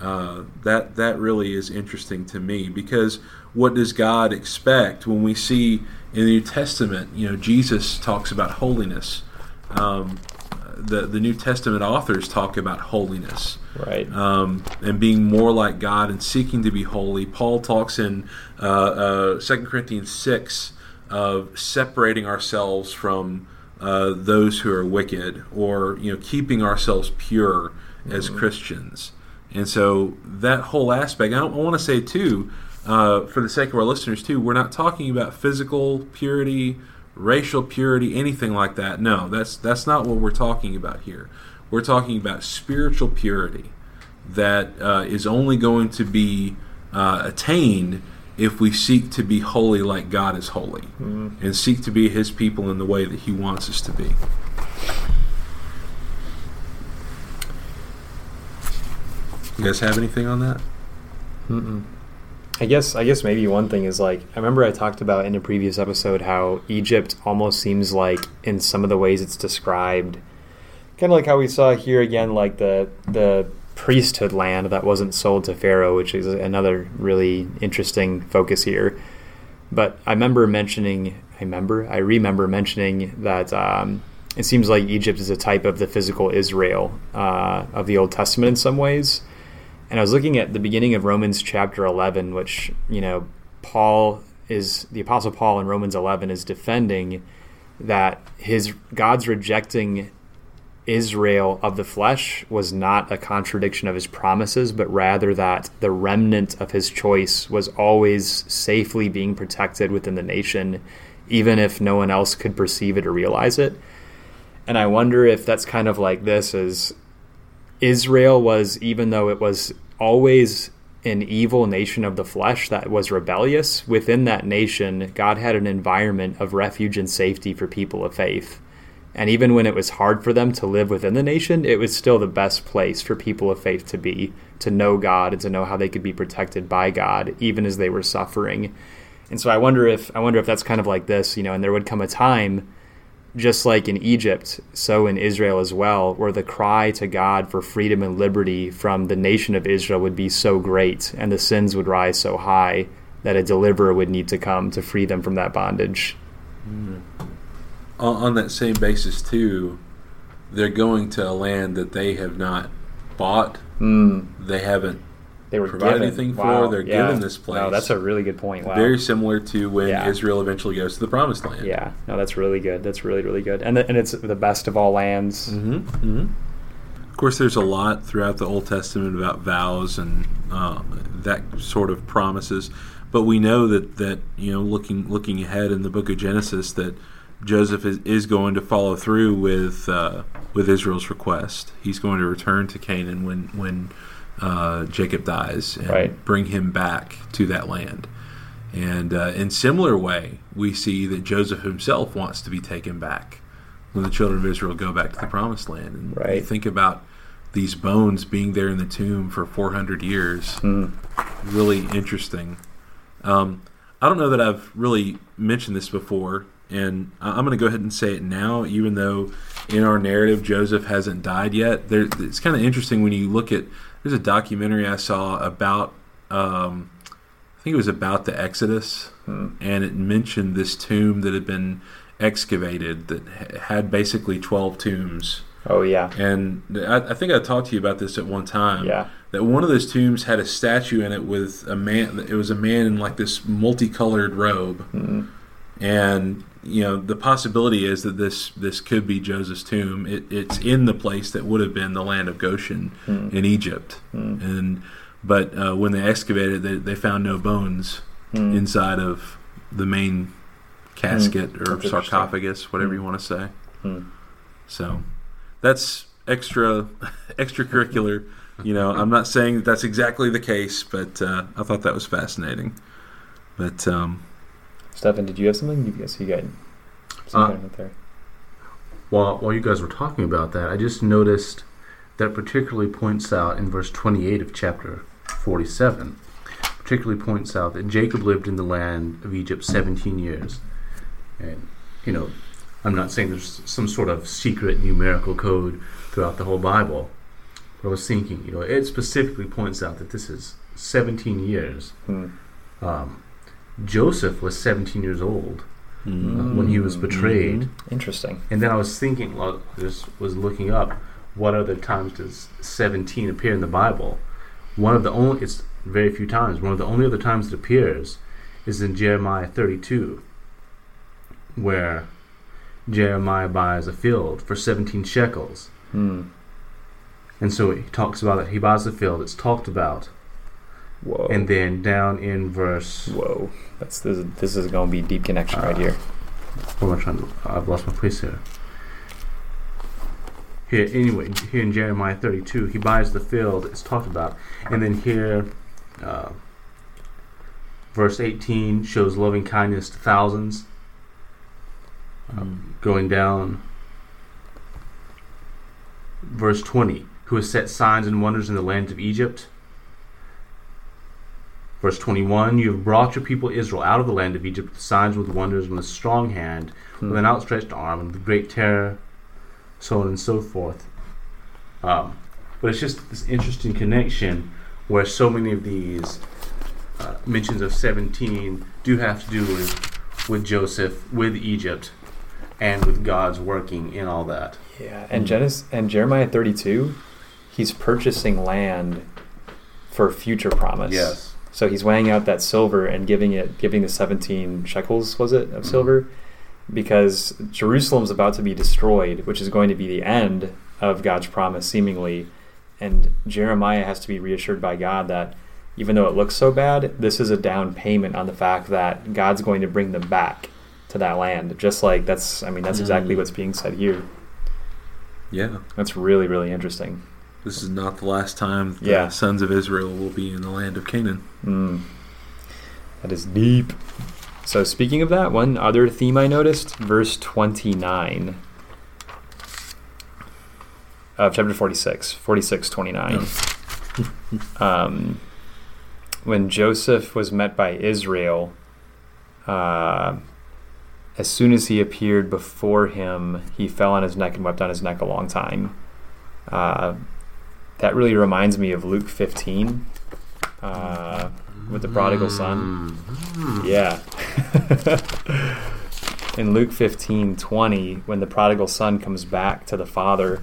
uh, that that really is interesting to me because what does God expect when we see in the New Testament? You know, Jesus talks about holiness. Um, the the New Testament authors talk about holiness Right. um, and being more like God and seeking to be holy. Paul talks in uh, uh, 2 Corinthians 6 of separating ourselves from uh, those who are wicked or you know keeping ourselves pure as Christians. And so that whole aspect, I, I want to say too, uh, for the sake of our listeners too, we're not talking about physical purity, racial purity, anything like that. No, that's that's not what we're talking about here. We're talking about spiritual purity that uh, is only going to be uh, attained if we seek to be holy like God is holy and seek to be His people in the way that He wants us to be. You guys have anything on that? Mm-mm. I guess I guess maybe one thing is like I remember I talked about in a previous episode how Egypt almost seems like in some of the ways it's described kind of like how we saw here again like the the priesthood land that wasn't sold to Pharaoh which is another really interesting focus here. But I remember mentioning I remember I remember mentioning that um, it seems like Egypt is a type of the physical Israel uh, of the Old Testament in some ways and I was looking at the beginning of Romans chapter 11, which, you know, Paul is, the Apostle Paul in Romans 11 is defending that his, God's rejecting Israel of the flesh was not a contradiction of his promises, but rather that the remnant of his choice was always safely being protected within the nation, even if no one else could perceive it or realize it. And I wonder if that's kind of like this is Israel was, even though it was always an evil nation of the flesh that was rebellious, within that nation, God had an environment of refuge and safety for people of faith. And even when it was hard for them to live within the nation, it was still the best place for people of faith to be, to know God and to know how they could be protected by God, even as they were suffering. And so I wonder if I wonder if that's kind of like this, you know, and there would come a time just like in Egypt, so in Israel as well, where the cry to God for freedom and liberty from the nation of Israel would be so great and the sins would rise so high that a deliverer would need to come to free them from that bondage. On, on that same basis, too, they're going to a land that they have not bought. Mm, They haven't. They were Provide given. anything for, Wow, they're yeah. given this place. No, that's a really good point. Wow. Very similar to when Yeah. Israel eventually goes to the Promised Land. yeah, no, that's really good. That's really really good, and the, and it's the best of all lands. Mm-hmm. hmm Of course, there's a lot throughout the Old Testament about vows and uh, that sort of promises, but we know that that you know, looking looking ahead in the Book of Genesis, that Joseph is, is going to follow through with uh, with Israel's request. He's going to return to Canaan when when uh, Jacob dies and Right. bring him back to that land. And uh, in similar way, we see that Joseph himself wants to be taken back when the children of Israel go back to the promised land. And Right. think about these bones being there in the tomb for 400 years. Mm. Really interesting. Um, I don't know that I've really mentioned this before, and I'm going to go ahead and say it now, even though in our narrative Joseph hasn't died yet. There, it's kind of interesting when you look at. There's a documentary I saw about. Um, I think it was about the Exodus, Hmm. and it mentioned this tomb that had been excavated that had basically 12 tombs. Oh yeah, And I, I think I talked to you about this at one time. yeah. That one of those tombs had a statue in it with a man. It was a man in like this multicolored robe, Mm. and you know the possibility is that this this could be Joseph's tomb. It, it's in the place that would have been the land of Goshen Mm. in Egypt, Mm. and but uh, when they excavated, they, they found no bones Mm. inside of the main casket or sarcophagus, whatever you want to say. Mm. So that's extra extracurricular. You know, I'm not saying that that's exactly the case, but uh, I thought that was fascinating. But um, Stefan, did you have something? You guess you got some Uh, there. While, while you guys were talking about that, I just noticed that particularly points out in verse 28 of chapter 47, particularly points out that Jacob lived in the land of Egypt 17 years. And, you know, I'm not saying there's some sort of secret numerical code throughout the whole Bible, but I was thinking, you know, it specifically points out that this is 17 years. Hmm. Um, Joseph was 17 years old mm, uh, when he was betrayed. Interesting. And then I was thinking, well, I just was looking up what other times does 17 appear in the Bible. One of the only, it's very few times, one of the only other times it appears is in Jeremiah 32, where Jeremiah buys a field for 17 shekels. Hmm. And so he talks about it. He buys the field, it's talked about. Whoa. And then down in verse, Whoa. That's this. Is, this is going to be deep connection right Uh, here. What am I trying to? I've lost my place here. Here, anyway, here in Jeremiah 32, he buys the field. It's talked about, and then here, uh, verse 18 shows loving kindness to thousands. Um, going down, verse 20, who has set signs and wonders in the land of Egypt. Verse 21 You have brought your people Israel out of the land of Egypt with signs, with wonders, and a strong hand, Hmm. with an outstretched arm, and with great terror, so on and so forth. Um, but it's just this interesting connection where so many of these uh, mentions of 17 do have to do with, with Joseph, with Egypt, and with God's working in all that. Yeah, and Genesis and Jeremiah 32, he's purchasing land for future promise. So he's weighing out that silver and giving it, giving the 17 shekels, was it, of Mhm. silver? Because Jerusalem's about to be destroyed, which is going to be the end of God's promise, seemingly. And Jeremiah has to be reassured by God that even though it looks so bad, this is a down payment on the fact that God's going to bring them back to that land. Just like that's, I mean, that's exactly Mm. what's being said here. yeah, That's really, really interesting. This is not the last time the Yeah. sons of Israel will be in the land of Canaan. Mm. That is deep. So, speaking of that, one other theme I noticed, verse 29 of chapter 46, 46 29. um, when Joseph was met by Israel, uh, as soon as he appeared before him, he fell on his neck and wept on his neck a long time. Uh, that really reminds me of Luke 15 uh, with the prodigal son. Mm. Yeah. In Luke 15 20, when the prodigal son comes back to the father, it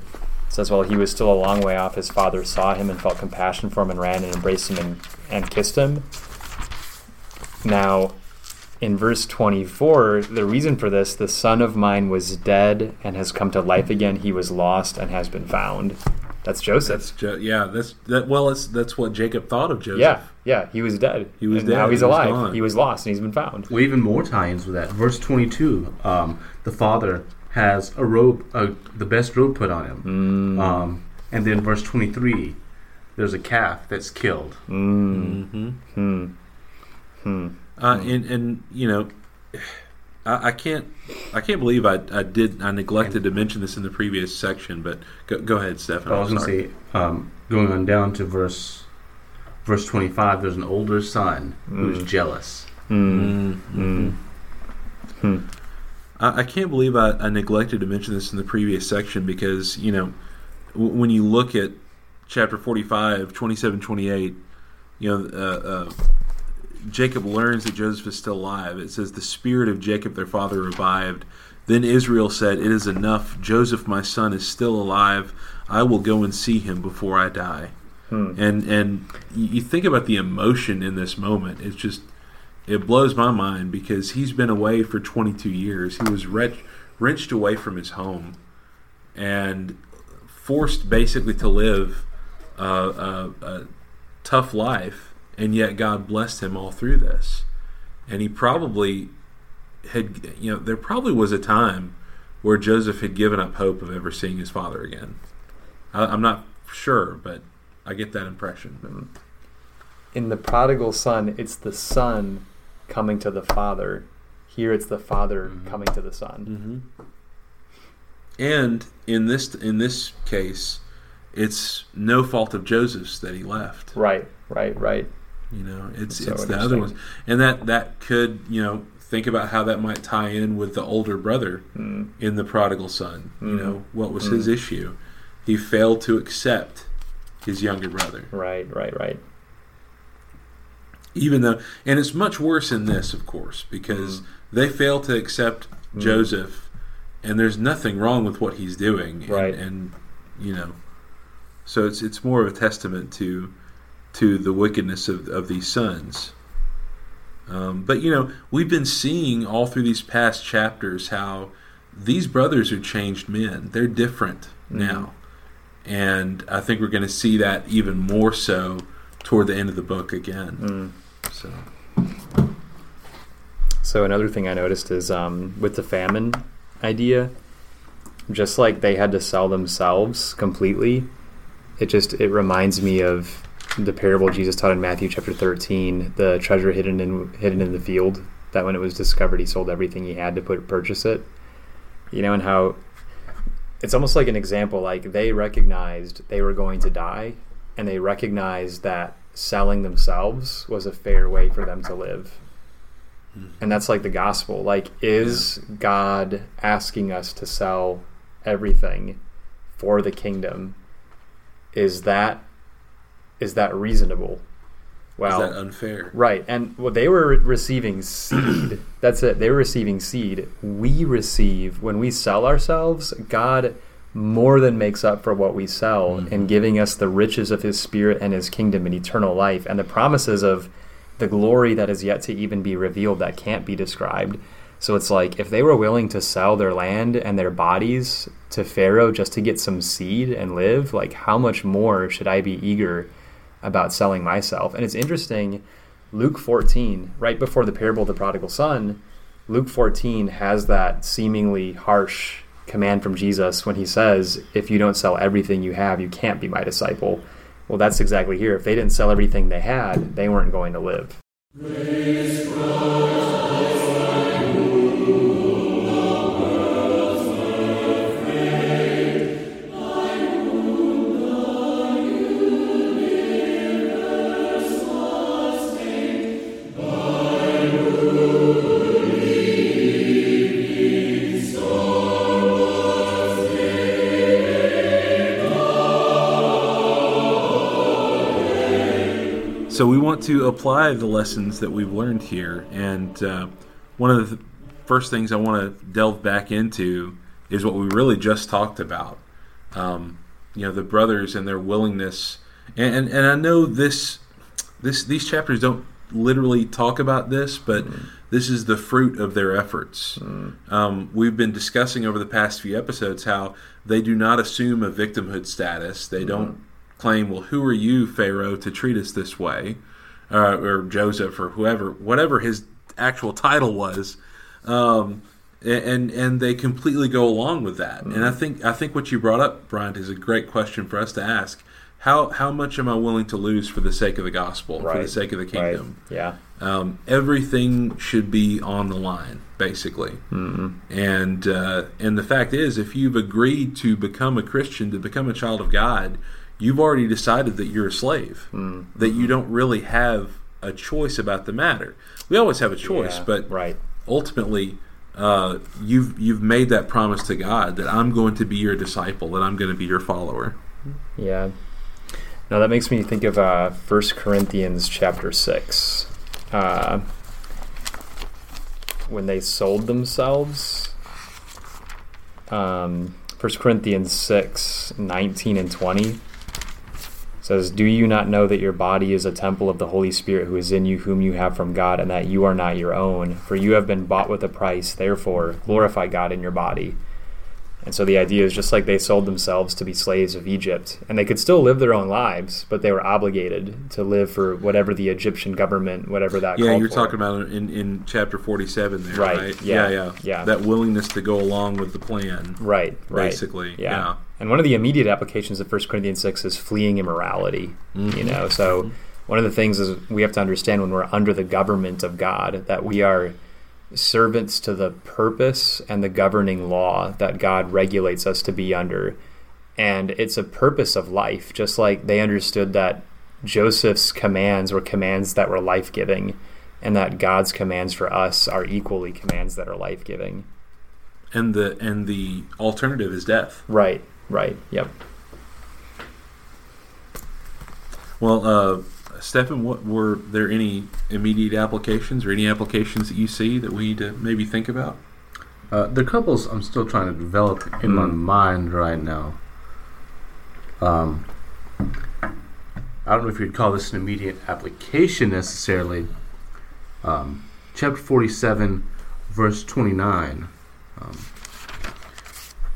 says, While he was still a long way off, his father saw him and felt compassion for him and ran and embraced him and, and kissed him. Now, in verse 24, the reason for this, the son of mine was dead and has come to life again. He was lost and has been found. That's Joseph. That's jo- yeah. That's that. Well, it's, that's what Jacob thought of Joseph. yeah, yeah, he was dead. He was and dead, Now he's he alive. gone. he was lost and he's been found. Well, even more tie-ins with that. Verse 22, um, the father has a robe, uh, the best robe put on him. Mm. Um, and then verse 23, there's a calf that's killed. Mm. hmm Hmm. Hmm. Uh, and and you know, I, I can't I can't believe I, I did I neglected to mention this in the previous section. But go, go ahead, Stefan. I was going to say, um, going on down to verse verse 25, there's an older son who's Mm. jealous. Hmm. Mm, Hmm. Hmm. I, I can't believe I, I neglected to mention this in the previous section because, you know, w- when you look at chapter 45, 27, 28, you know, uh, uh, Jacob learns that Joseph is still alive, it says, The spirit of Jacob their father revived. Then Israel said, It is enough. Joseph, my son, is still alive. I will go and see him before I die. Hmm. And and you think about the emotion in this moment. It's just it blows my mind because he's been away for 22 years. He was wretch, wrenched away from his home and forced basically to live a, a, a tough life, and yet God blessed him all through this. And he probably had, you know, there probably was a time where Joseph had given up hope of ever seeing his father again. I, I'm not sure, but I get that impression. In the prodigal son, it's the son coming to the father. Here, it's the father Mhm. coming to the son. Mm-hmm. And in this in this case, it's no fault of Joseph's that he left. Right, right, right. You know, it's So it's the other ones, and that that could you know think about how that might tie in with the older brother Mm. in the prodigal son. You Mhm. know, what was his Mhm. issue? He failed to accept his younger brother, Right, right, right. even though, and it's much worse in this, of course, because Mhm. they fail to accept Mhm. Joseph, and there's nothing wrong with what he's doing, and, Right. and you know, so it's it's more of a testament to to the wickedness of of these sons. Um, but you know, we've been seeing all through these past chapters how these brothers are changed men. They're different Mhm. now, and I think we're going to see that even more so toward the end of the book again. Mm. So. So another thing I noticed is um, with the famine idea, just like they had to sell themselves completely, it just it reminds me of the parable Jesus taught in Matthew chapter thirteen, the treasure hidden in hidden in the field. That when it was discovered, he sold everything he had to put purchase it. You know, and how it's almost like an example. Like they recognized they were going to die, and they recognized that selling themselves was a fair way for them to live mm-hmm. and that's like the gospel like is god asking us to sell everything for the kingdom is that is that reasonable well Is that unfair? right and well they were receiving seed that's it they were receiving seed we receive when we sell ourselves god more than makes up for what we sell Mhm. in giving us the riches of his spirit and his kingdom and eternal life and the promises of the glory that is yet to even be revealed that can't be described. So it's like if they were willing to sell their land and their bodies to Pharaoh just to get some seed and live, like how much more should I be eager about selling myself? And it's interesting, Luke 14, right before the parable of the prodigal son, Luke 14 has that seemingly harsh command from Jesus when he says, If you don't sell everything you have, you can't be my disciple. Well, that's exactly here. If they didn't sell everything they had, they weren't going to live. So we want to apply the lessons that we've learned here, and uh, one of the first things I want to delve back into is what we really just talked about. Um, you know, the brothers and their willingness, and, and and I know this this these chapters don't literally talk about this, but this is the fruit of their efforts. Um, we've been discussing over the past few episodes how they do not assume a victimhood status. They don't claim, "Well, who are you, Pharaoh, to treat us this way?" Uh, or Joseph, or whoever, whatever his actual title was. Um, and and they completely go along with that. And I think I think what you brought up, Bryant, is a great question for us to ask. How how much am I willing to lose for the sake of the gospel, for the sake of the kingdom? Right. Yeah. Um, everything should be on the line, basically. mm And uh, and the fact is, if you've agreed to become a Christian, to become a child of God, you've already decided that you're a slave. Mm. That you don't really have a choice about the matter. We always have a choice, Yeah, but right. ultimately, uh, you've you've made that promise to God that I'm going to be your disciple, that I'm going to be your follower. Yeah. Now that makes me think of uh, 1 Corinthians chapter 6. uh, when they sold themselves. Um, 1 Corinthians 6 19 and 20 says, Do you not know that your body is a temple of the Holy Spirit who is in you, whom you have from God, and that you are not your own? For you have been bought with a price. Therefore, glorify God in your body. And so the idea is just like they sold themselves to be slaves of Egypt, and they could still live their own lives, but they were obligated to live for whatever the Egyptian government, whatever that. Was. Yeah, you're for. talking about in, in chapter 47 there, Right, right? yeah, yeah, yeah. That willingness to go along with the plan, Right, right. basically. Yeah. Yeah. And one of the immediate applications of 1 Corinthians 6 is fleeing immorality. You mm-hmm. know, so mm-hmm. one of the things is we have to understand when we're under the government of God that we are servants to the purpose and the governing law that God regulates us to be under. And it's a purpose of life, just like they understood that Joseph's commands were commands that were life giving, and that God's commands for us are equally commands that are life giving. And the and the alternative is death. Right, right, yep. Well, uh, Stefan, what were there any immediate applications or any applications that you see that we need to maybe think about? Uh, the couples I'm still trying to develop in my Mm. mind right now. Um, I don't know if you'd call this an immediate application necessarily. Um, chapter 47, verse 29. Um,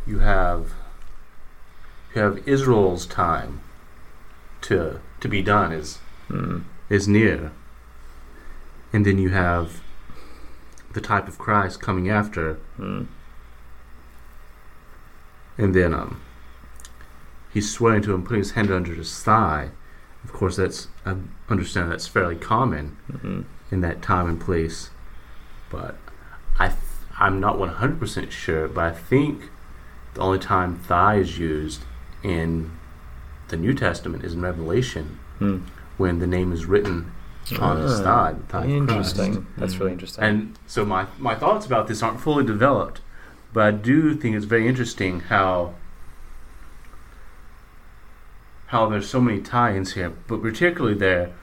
you have you have Israel's time to to be done is Mm. is near, and then you have the type of Christ coming after Mm. And then um, he's swearing to him, putting his hand under his thigh. Of course, that's I understand that's fairly common Mhm. in that time and place, but I th- I'm not 100% sure. But I think the only time thigh is used in the New Testament is in Revelation Mm. When the name is written on his Ah, thigh. The thigh of Christ. Interesting. That's really interesting. And so my my thoughts about this aren't fully developed, but I do think it's very interesting how how there's so many tie-ins here, but particularly there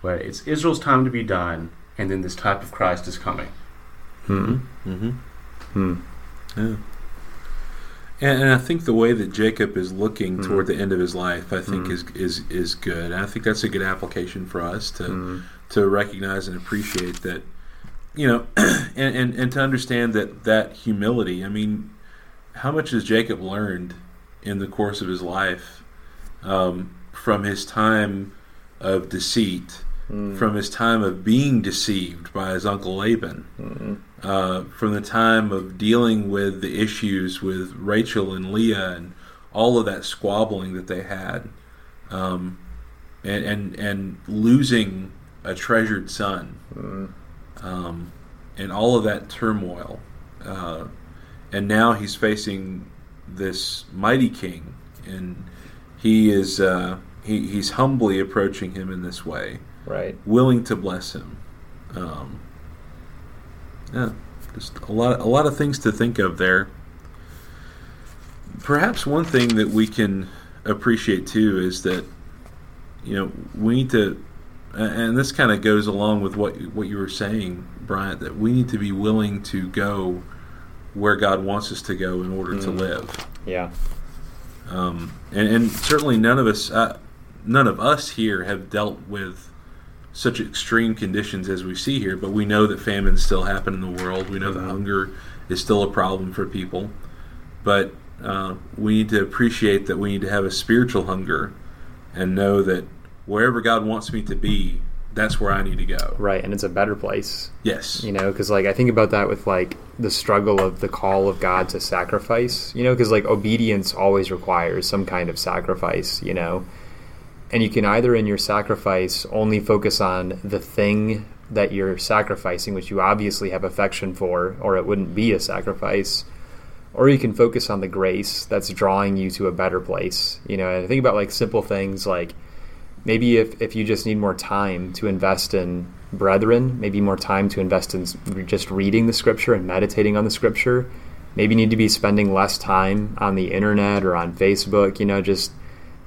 where it's Israel's time to be done, and then this type of Christ is coming. Hmm. Mm-hmm. Hmm. Yeah. And, and I think the way that Jacob is looking Mhm. toward the end of his life, I think Mhm. is is is good. And I think that's a good application for us to Hmm. to recognize and appreciate that, you know, and, and and to understand that that humility. I mean, how much has Jacob learned in the course of his life um, from his time of deceit, Hmm. from his time of being deceived by his uncle Laban? Uh, from the time of dealing with the issues with Rachel and Leah and all of that squabbling that they had, um, and, and and losing a treasured son, Hmm. um, and all of that turmoil, uh, and now he's facing this mighty king, and he is uh, he, he's humbly approaching him in this way Right. willing to bless him. Um, yeah, just a lot, a lot of things to think of there. Perhaps one thing that we can appreciate too is that you know we need to, and this kind of goes along with what what you were saying, Bryant, that we need to be willing to go where God wants us to go in order to Mm. live. Yeah. Um, and, and certainly none of us, uh, none of us here have dealt with such extreme conditions as we see here. But we know that famines still happen in the world. We know that Mhm. hunger is still a problem for people. But uh, we need to appreciate that we need to have a spiritual hunger and know that wherever God wants me to be, that's where I need to go. Right. And it's a better place. Yes. You know, because like I think about that with like the struggle of the call of God to sacrifice. You know, because like obedience always requires some kind of sacrifice. You know, and you can either in your sacrifice only focus on the thing that you're sacrificing, which you obviously have affection for, or it wouldn't be a sacrifice. Or you can focus on the grace that's drawing you to a better place. You know, and I think about like simple things like maybe if, if you just need more time to invest in brethren, maybe more time to invest in just reading the scripture and meditating on the scripture. Maybe you need to be spending less time on the internet or on Facebook, you know, just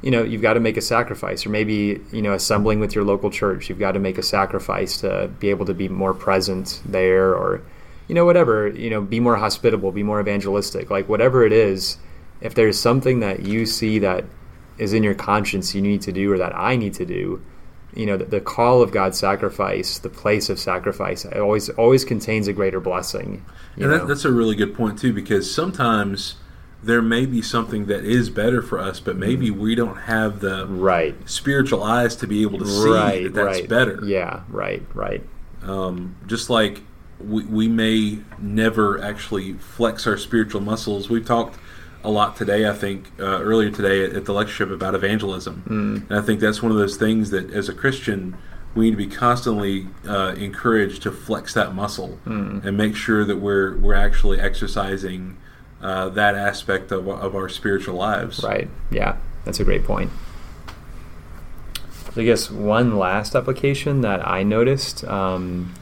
you know, you've got to make a sacrifice, or maybe you know, assembling with your local church, you've got to make a sacrifice to be able to be more present there, or you know, whatever, you know, be more hospitable, be more evangelistic, like whatever it is. If there's something that you see that is in your conscience you need to do, or that I need to do, you know, the, the call of God's sacrifice, the place of sacrifice, it always always contains a greater blessing. you And know? that, that's a really good point too, because sometimes there may be something that is better for us, but maybe we don't have the right, spiritual eyes to be able to see right, that that's right. better. Yeah, right, right. Um, just like we, we may never actually flex our spiritual muscles. We've talked a lot today, I think, uh, earlier today at, at the lectureship about evangelism. And I think that's one of those things that as a Christian, we need to be constantly uh, encouraged to flex that muscle and make sure that we're, we're actually exercising uh, that aspect of, of our spiritual lives. Right. Yeah, that's a great point. So I guess one last application that I noticed, um,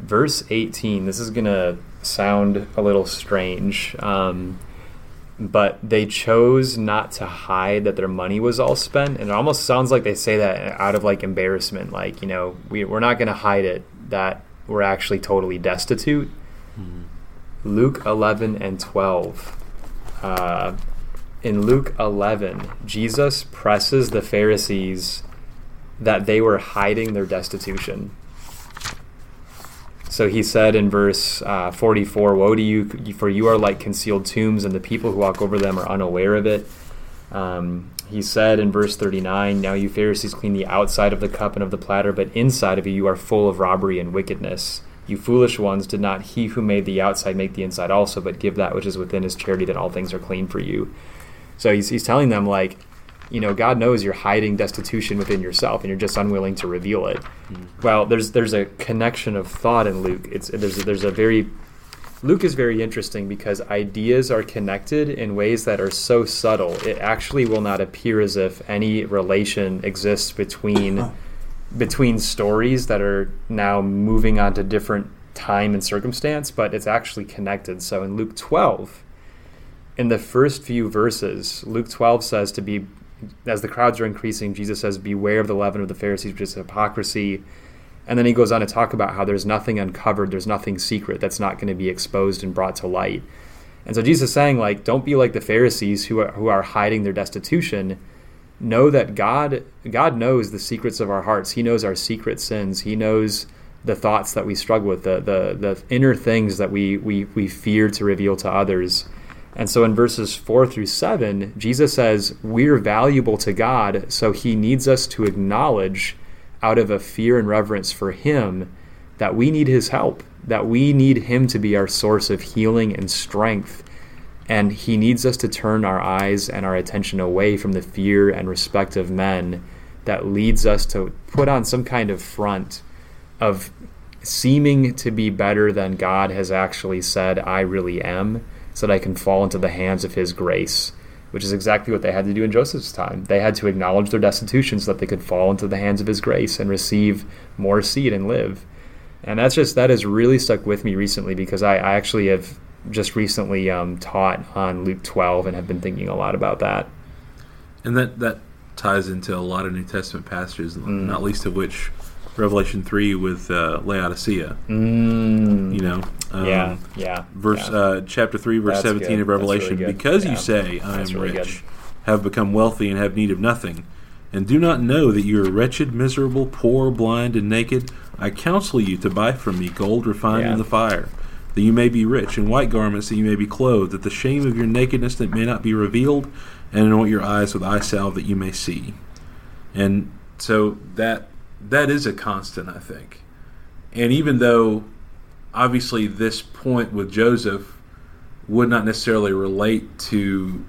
verse 18. This is gonna sound a little strange, um, but they chose not to hide that their money was all spent, and it almost sounds like they say that out of like embarrassment, like you know, we, we're not gonna hide it that we're actually totally destitute. Luke 11 and 12. Uh, in Luke 11, Jesus presses the Pharisees that they were hiding their destitution. So he said in verse uh, 44 Woe to you, for you are like concealed tombs, and the people who walk over them are unaware of it. Um, he said in verse 39 Now you Pharisees clean the outside of the cup and of the platter, but inside of you you are full of robbery and wickedness. You foolish ones, did not he who made the outside make the inside also, but give that which is within his charity, that all things are clean for you. So he's, he's telling them, like, you know, God knows you're hiding destitution within yourself, and you're just unwilling to reveal it. Hmm. Well, there's there's a connection of thought in Luke. It's there's there's a very Luke is very interesting because ideas are connected in ways that are so subtle. It actually will not appear as if any relation exists between between stories that are now moving on to different time and circumstance, but it's actually connected. So in Luke 12, in the first few verses, Luke 12 says to be, as the crowds are increasing, Jesus says, Beware of the leaven of the Pharisees, which is hypocrisy. And then he goes on to talk about how there's nothing uncovered, there's nothing secret that's not going to be exposed and brought to light. And so Jesus is saying, like, don't be like the Pharisees who are, who are hiding their destitution. Know that God God knows the secrets of our hearts. He knows our secret sins. He knows the thoughts that we struggle with, the the, the inner things that we, we we fear to reveal to others. And so in verses 4 through 7, Jesus says, We're valuable to God, so he needs us to acknowledge out of a fear and reverence for him that we need his help, that we need him to be our source of healing and strength. And he needs us to turn our eyes and our attention away from the fear and respect of men that leads us to put on some kind of front of seeming to be better than God has actually said, I really am, so that I can fall into the hands of his grace, which is exactly what they had to do in Joseph's time. They had to acknowledge their destitution so that they could fall into the hands of his grace and receive more seed and live. And that's just, that has really stuck with me recently because I, I actually have just recently um, taught on Luke 12 and have been thinking a lot about that. And that, that ties into a lot of New Testament passages, Mm. not least of which Revelation 3 with uh, Laodicea. Mm, You know? Um, yeah, yeah. verse yeah. uh, chapter 3 verse That's 17 good. of revelation really because Yeah. you say i That's am really rich good. have become wealthy and have need of nothing and do not know that you are wretched miserable poor blind and naked i counsel you to buy from me gold refined Yeah. in the fire that you may be rich in white garments that you may be clothed that the shame of your nakedness that may not be revealed and anoint your eyes with eye salve that you may see and so that that is a constant i think and even though obviously this point with Joseph would not necessarily relate to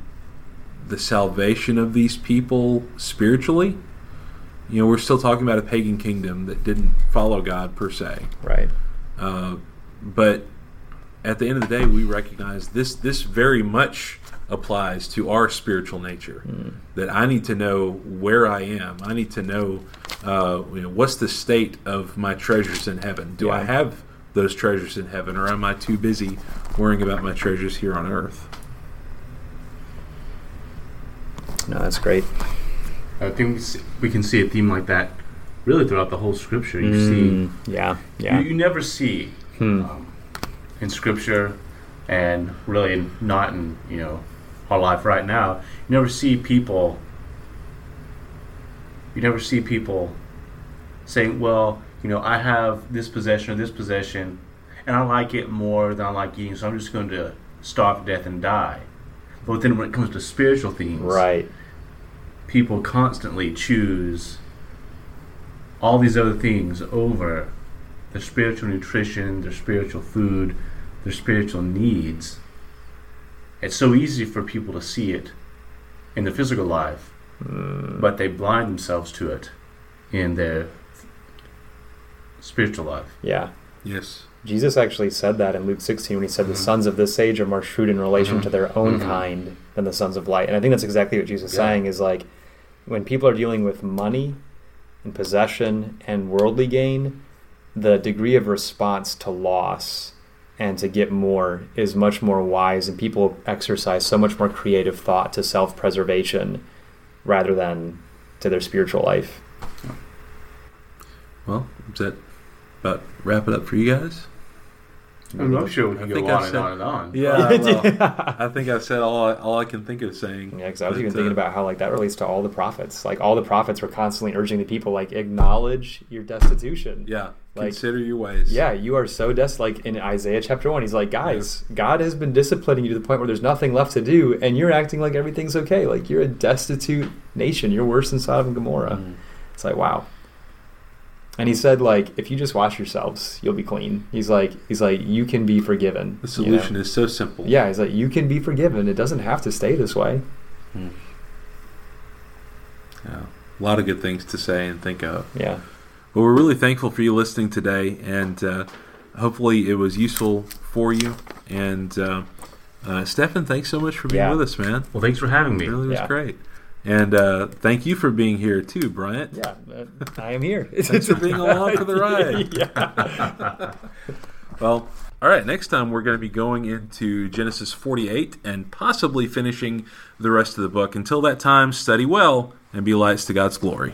the salvation of these people spiritually. You know, we're still talking about a pagan kingdom that didn't follow God per se. Right. Uh, but at the end of the day, we recognize this. This very much applies to our spiritual nature. That I need to know where I am. I need to know, uh, you know, what's the state of my treasures in heaven. Do I have those treasures in heaven, or am I too busy worrying about my treasures here on earth? No, that's great. I think we, can see a theme like that really throughout the whole scripture. You Mm, yeah, see, yeah. you, you never see Hmm. um, in scripture, and really not in you know our life right now. You never see people. You never see people saying, "Well, you know, I have this possession or this possession, and I like it more than I like eating, so I'm just going to starve to death and die." But then, when it comes to spiritual things, Right. people constantly choose all these other things over their spiritual nutrition, their spiritual food, their spiritual needs. It's so easy for people to see it in the physical life, Mm, but they blind themselves to it in their spiritual life. yeah. Yes. Jesus actually said that in Luke 16 when he said, The Mhm. sons of this age are more shrewd in relation Mhm. to their own Mhm. kind than the sons of light. And I think that's exactly what Jesus is Yeah. saying is like, when people are dealing with money and possession and worldly gain, the degree of response to loss and to get more is much more wise, and people exercise so much more creative thought to self preservation rather than to their spiritual life. Well, is that about wrap it up for you guys? I'm not sure we I go think on I've and said- on and on. Yeah, well. I think I've said all I, all I can think of saying. Yeah, because I was But, even thinking uh, about how like that relates to all the prophets. Like all the prophets were constantly urging the people like acknowledge your destitution. Yeah, Like- consider your ways. Yeah, you are so des like in Isaiah chapter one, he's like, guys, God has been disciplining you to the point where there's nothing left to do, and you're acting like everything's okay. Like you're a destitute nation. You're worse than Sodom and Gomorrah. Mm. It's like wow. And he said like, if you just wash yourselves, you'll be clean. He's like, he's like, you can be forgiven. The you know? solution is so simple. Yeah, he's like, you can be forgiven. It doesn't have to stay this way. Mm. Yeah. A lot of good things to say and think of. Yeah. Well, we're really thankful for you listening today, and uh, hopefully it was useful for you. And uh, uh, Stefan, thanks so much for being Yeah. with us, man. Well, thanks for having me. It really was great. And uh, thank you for being here too, Bryant. Yeah, uh, I am here. Thanks for being along for the ride. yeah. Well, all right. Next time we're going to be going into Genesis 48 and possibly finishing the rest of the book. Until that time, study well and be lights to God's glory.